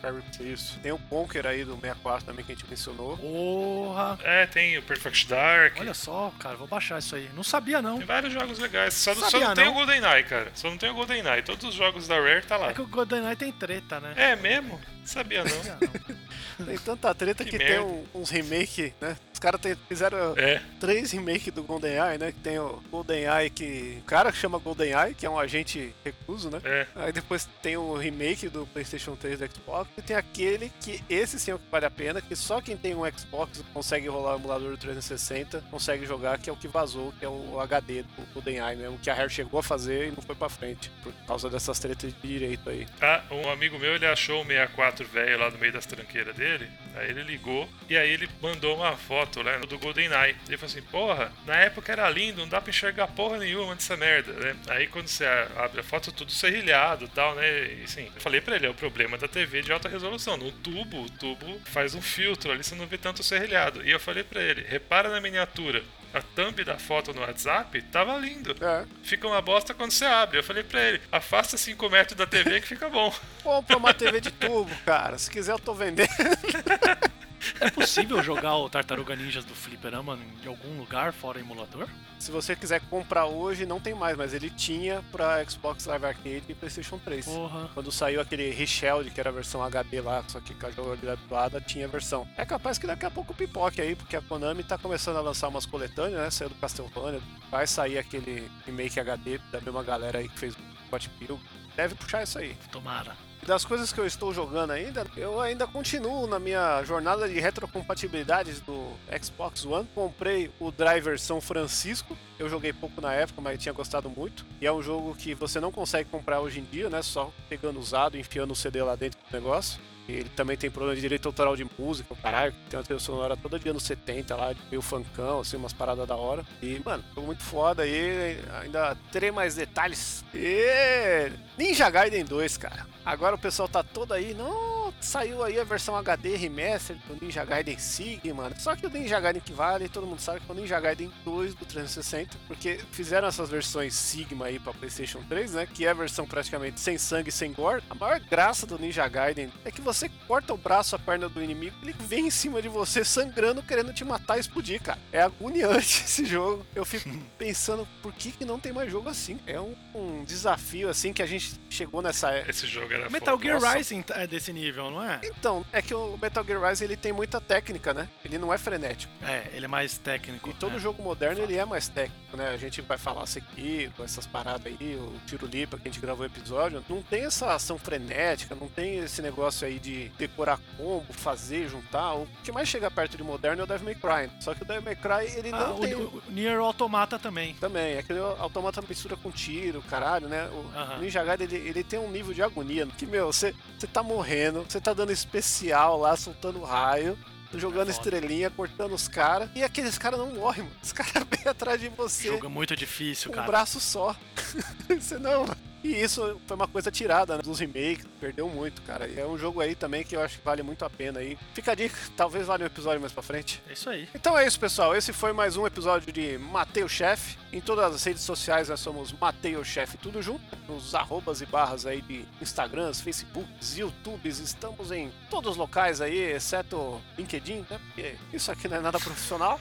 B: Replay.
C: Isso. Tem o Conker aí do 64 também que a gente mencionou.
A: Porra.
B: É, tem o Perfect Dark.
A: Olha só, cara, vou baixar isso aí. Não sabia, não.
B: Tem vários jogos legais. Só, não- só
A: Sabia,
B: não tem
A: não.
B: o GoldenEye, cara. Só não tem o GoldenEye. Todos os jogos da Rare tá lá.
A: É que o GoldenEye tem treta, né?
B: É mesmo? Sabia não.
A: Sabia não. *laughs*
C: Tem tanta treta
B: Que
C: que, tem um- uns remake, né? Os caras fizeram
B: É.
C: três remakes do GoldenEye, né? Que tem o GoldenEye que... O cara que chama GoldenEye, que é um agente recluso, né?
B: É.
C: Aí depois tem o remake do PlayStation 3 do Xbox e tem aquele que esse sim é o que vale a pena, que só quem tem um Xbox consegue rolar o emulador do 360, consegue jogar, que é o que vazou, que é o HD do GoldenEye mesmo, que a Rare chegou a fazer e não foi pra frente, por causa dessas tretas de direito aí.
B: Ah, um amigo meu, ele achou o 64 velho lá no meio das tranqueiras dele. Aí ele ligou e aí ele mandou uma foto né, do GoldenEye. Ele falou assim: Porra, na época era lindo, não dá pra enxergar porra nenhuma dessa merda, né? Aí quando você abre a foto, tudo serrilhado e tal, né? E assim, eu falei pra ele: é o problema da TV de alta resolução. No tubo, o tubo faz um filtro ali, você não vê tanto serrilhado. E eu falei pra ele: repara na miniatura. A thumb da foto no WhatsApp tava lindo.
C: É,
B: Fica uma bosta quando você abre. Eu falei pra ele: afasta 5 metros da TV que fica bom.
C: compra uma TV de tubo, cara, se quiser eu tô vendendo. *laughs*
A: É possível jogar o Tartaruga Ninjas do Fliperama em algum lugar fora emulador?
C: Se você quiser comprar hoje, não tem mais, mas ele tinha pra Xbox Live Arcade e PlayStation 3.
A: Porra.
C: Quando saiu aquele Richeld, que era a versão HD lá, só que com a jogabilidade doada, tinha a versão. É capaz que daqui a pouco pipoque aí, porque a Konami tá começando a lançar umas coletâneas, né? Saiu do Castlevania, vai sair aquele remake HD da mesma galera aí que fez o Scott Pilgrim. Deve puxar isso aí.
A: Tomara.
C: Das coisas que eu estou jogando ainda, eu ainda continuo na minha jornada de retrocompatibilidades do Xbox One. Comprei o Driver São Francisco. Eu joguei pouco na época, mas tinha gostado muito. E é um jogo que você não consegue comprar hoje em dia, né? Só pegando usado, enfiando o CD lá dentro do negócio. Ele também tem problema de direito autoral de música, caralho. Tem uma trilha sonora toda de anos 70 lá, meio funkão, assim, umas paradas da hora. E, mano, jogo muito foda aí. Ainda terei mais detalhes. E Ninja Gaiden 2, cara. Agora o pessoal tá todo aí, não, saiu aí a versão HD remaster do Ninja Gaiden Sigma. Só que o Ninja Gaiden que vale, todo mundo sabe que é o Ninja Gaiden 2 do 360, porque fizeram essas versões Sigma aí pra PlayStation 3, né? Que é a versão praticamente sem sangue, sem gore. A maior graça do Ninja Gaiden é que você corta o braço, a perna do inimigo, ele vem em cima de você sangrando, querendo te matar e explodir, cara. É agoniante *laughs* esse jogo. Eu fico *laughs* pensando por que, que não tem mais jogo assim. É um, um desafio assim que a gente chegou nessa é-
B: Esse jogo era
A: Metal
B: foda.
A: Gear
C: Nossa.
A: Rising é desse nível, não é?
C: Então, é que o Metal Gear Rise ele tem muita técnica, né? Ele não é frenético.
A: É, ele é mais técnico.
C: E todo
A: né?
C: jogo moderno ele é mais técnico, né? A gente vai falar Sekiro, essas paradas aí, o Tiro Lipa que a gente gravou o episódio, não tem essa ação frenética, não tem esse negócio aí de decorar combo, fazer, juntar. O que mais chega perto de moderno é o Devil May Cry. Só que o Devil May Cry ele
A: Ah,
C: não
A: o,
C: tem
A: o Nier Automata também.
C: também, aquele automata mistura com tiro, caralho, né? O
A: Aham.
C: Ninja Gaiden, ele, ele tem um nível de agonia que, meu, você tá morrendo, você tá dando especial lá, soltando raio, jogando
A: É
C: estrelinha, cortando os caras, e aqueles caras não morrem, mano. Os *laughs* caras vêm atrás de você
A: Jogo é muito difícil,
C: um
A: cara.
C: braço só. *laughs* você não, E isso foi uma coisa tirada né, dos remakes, perdeu muito, cara. E é um jogo aí também que eu acho que vale muito a pena aí. Fica a dica, *laughs* talvez valha um episódio mais pra frente.
A: É isso aí.
C: Então é isso, pessoal. Esse foi mais um episódio de Mateus Chef. Em todas as redes sociais nós somos Mateus Chef tudo junto. Nos arrobas e barras aí de Instagrams, Facebooks, YouTubes. Estamos em todos os locais aí, exceto LinkedIn, né? Porque isso aqui não é nada profissional.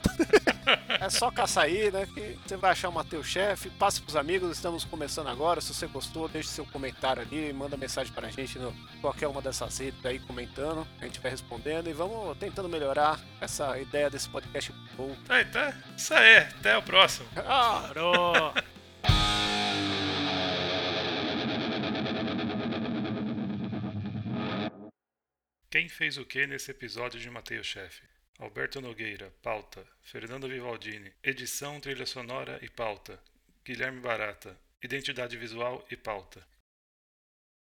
C: *laughs* é só caçar aí, né? Que você vai achar o Mateus Chef. Passe pros amigos, estamos começando agora. Se você gostou, deixe seu comentário ali, manda mensagem pra gente no qualquer uma dessas redes aí comentando. A gente vai respondendo e vamos tentando melhorar essa ideia desse podcast bom.
B: Tá, tá. Isso aí. Até o próximo.
C: Ah,
B: Quem fez o que nesse episódio de Mateus Chefe? Alberto Nogueira, pauta. Fernando Vivaldini, edição, trilha sonora e pauta. Guilherme Barata, identidade visual e pauta.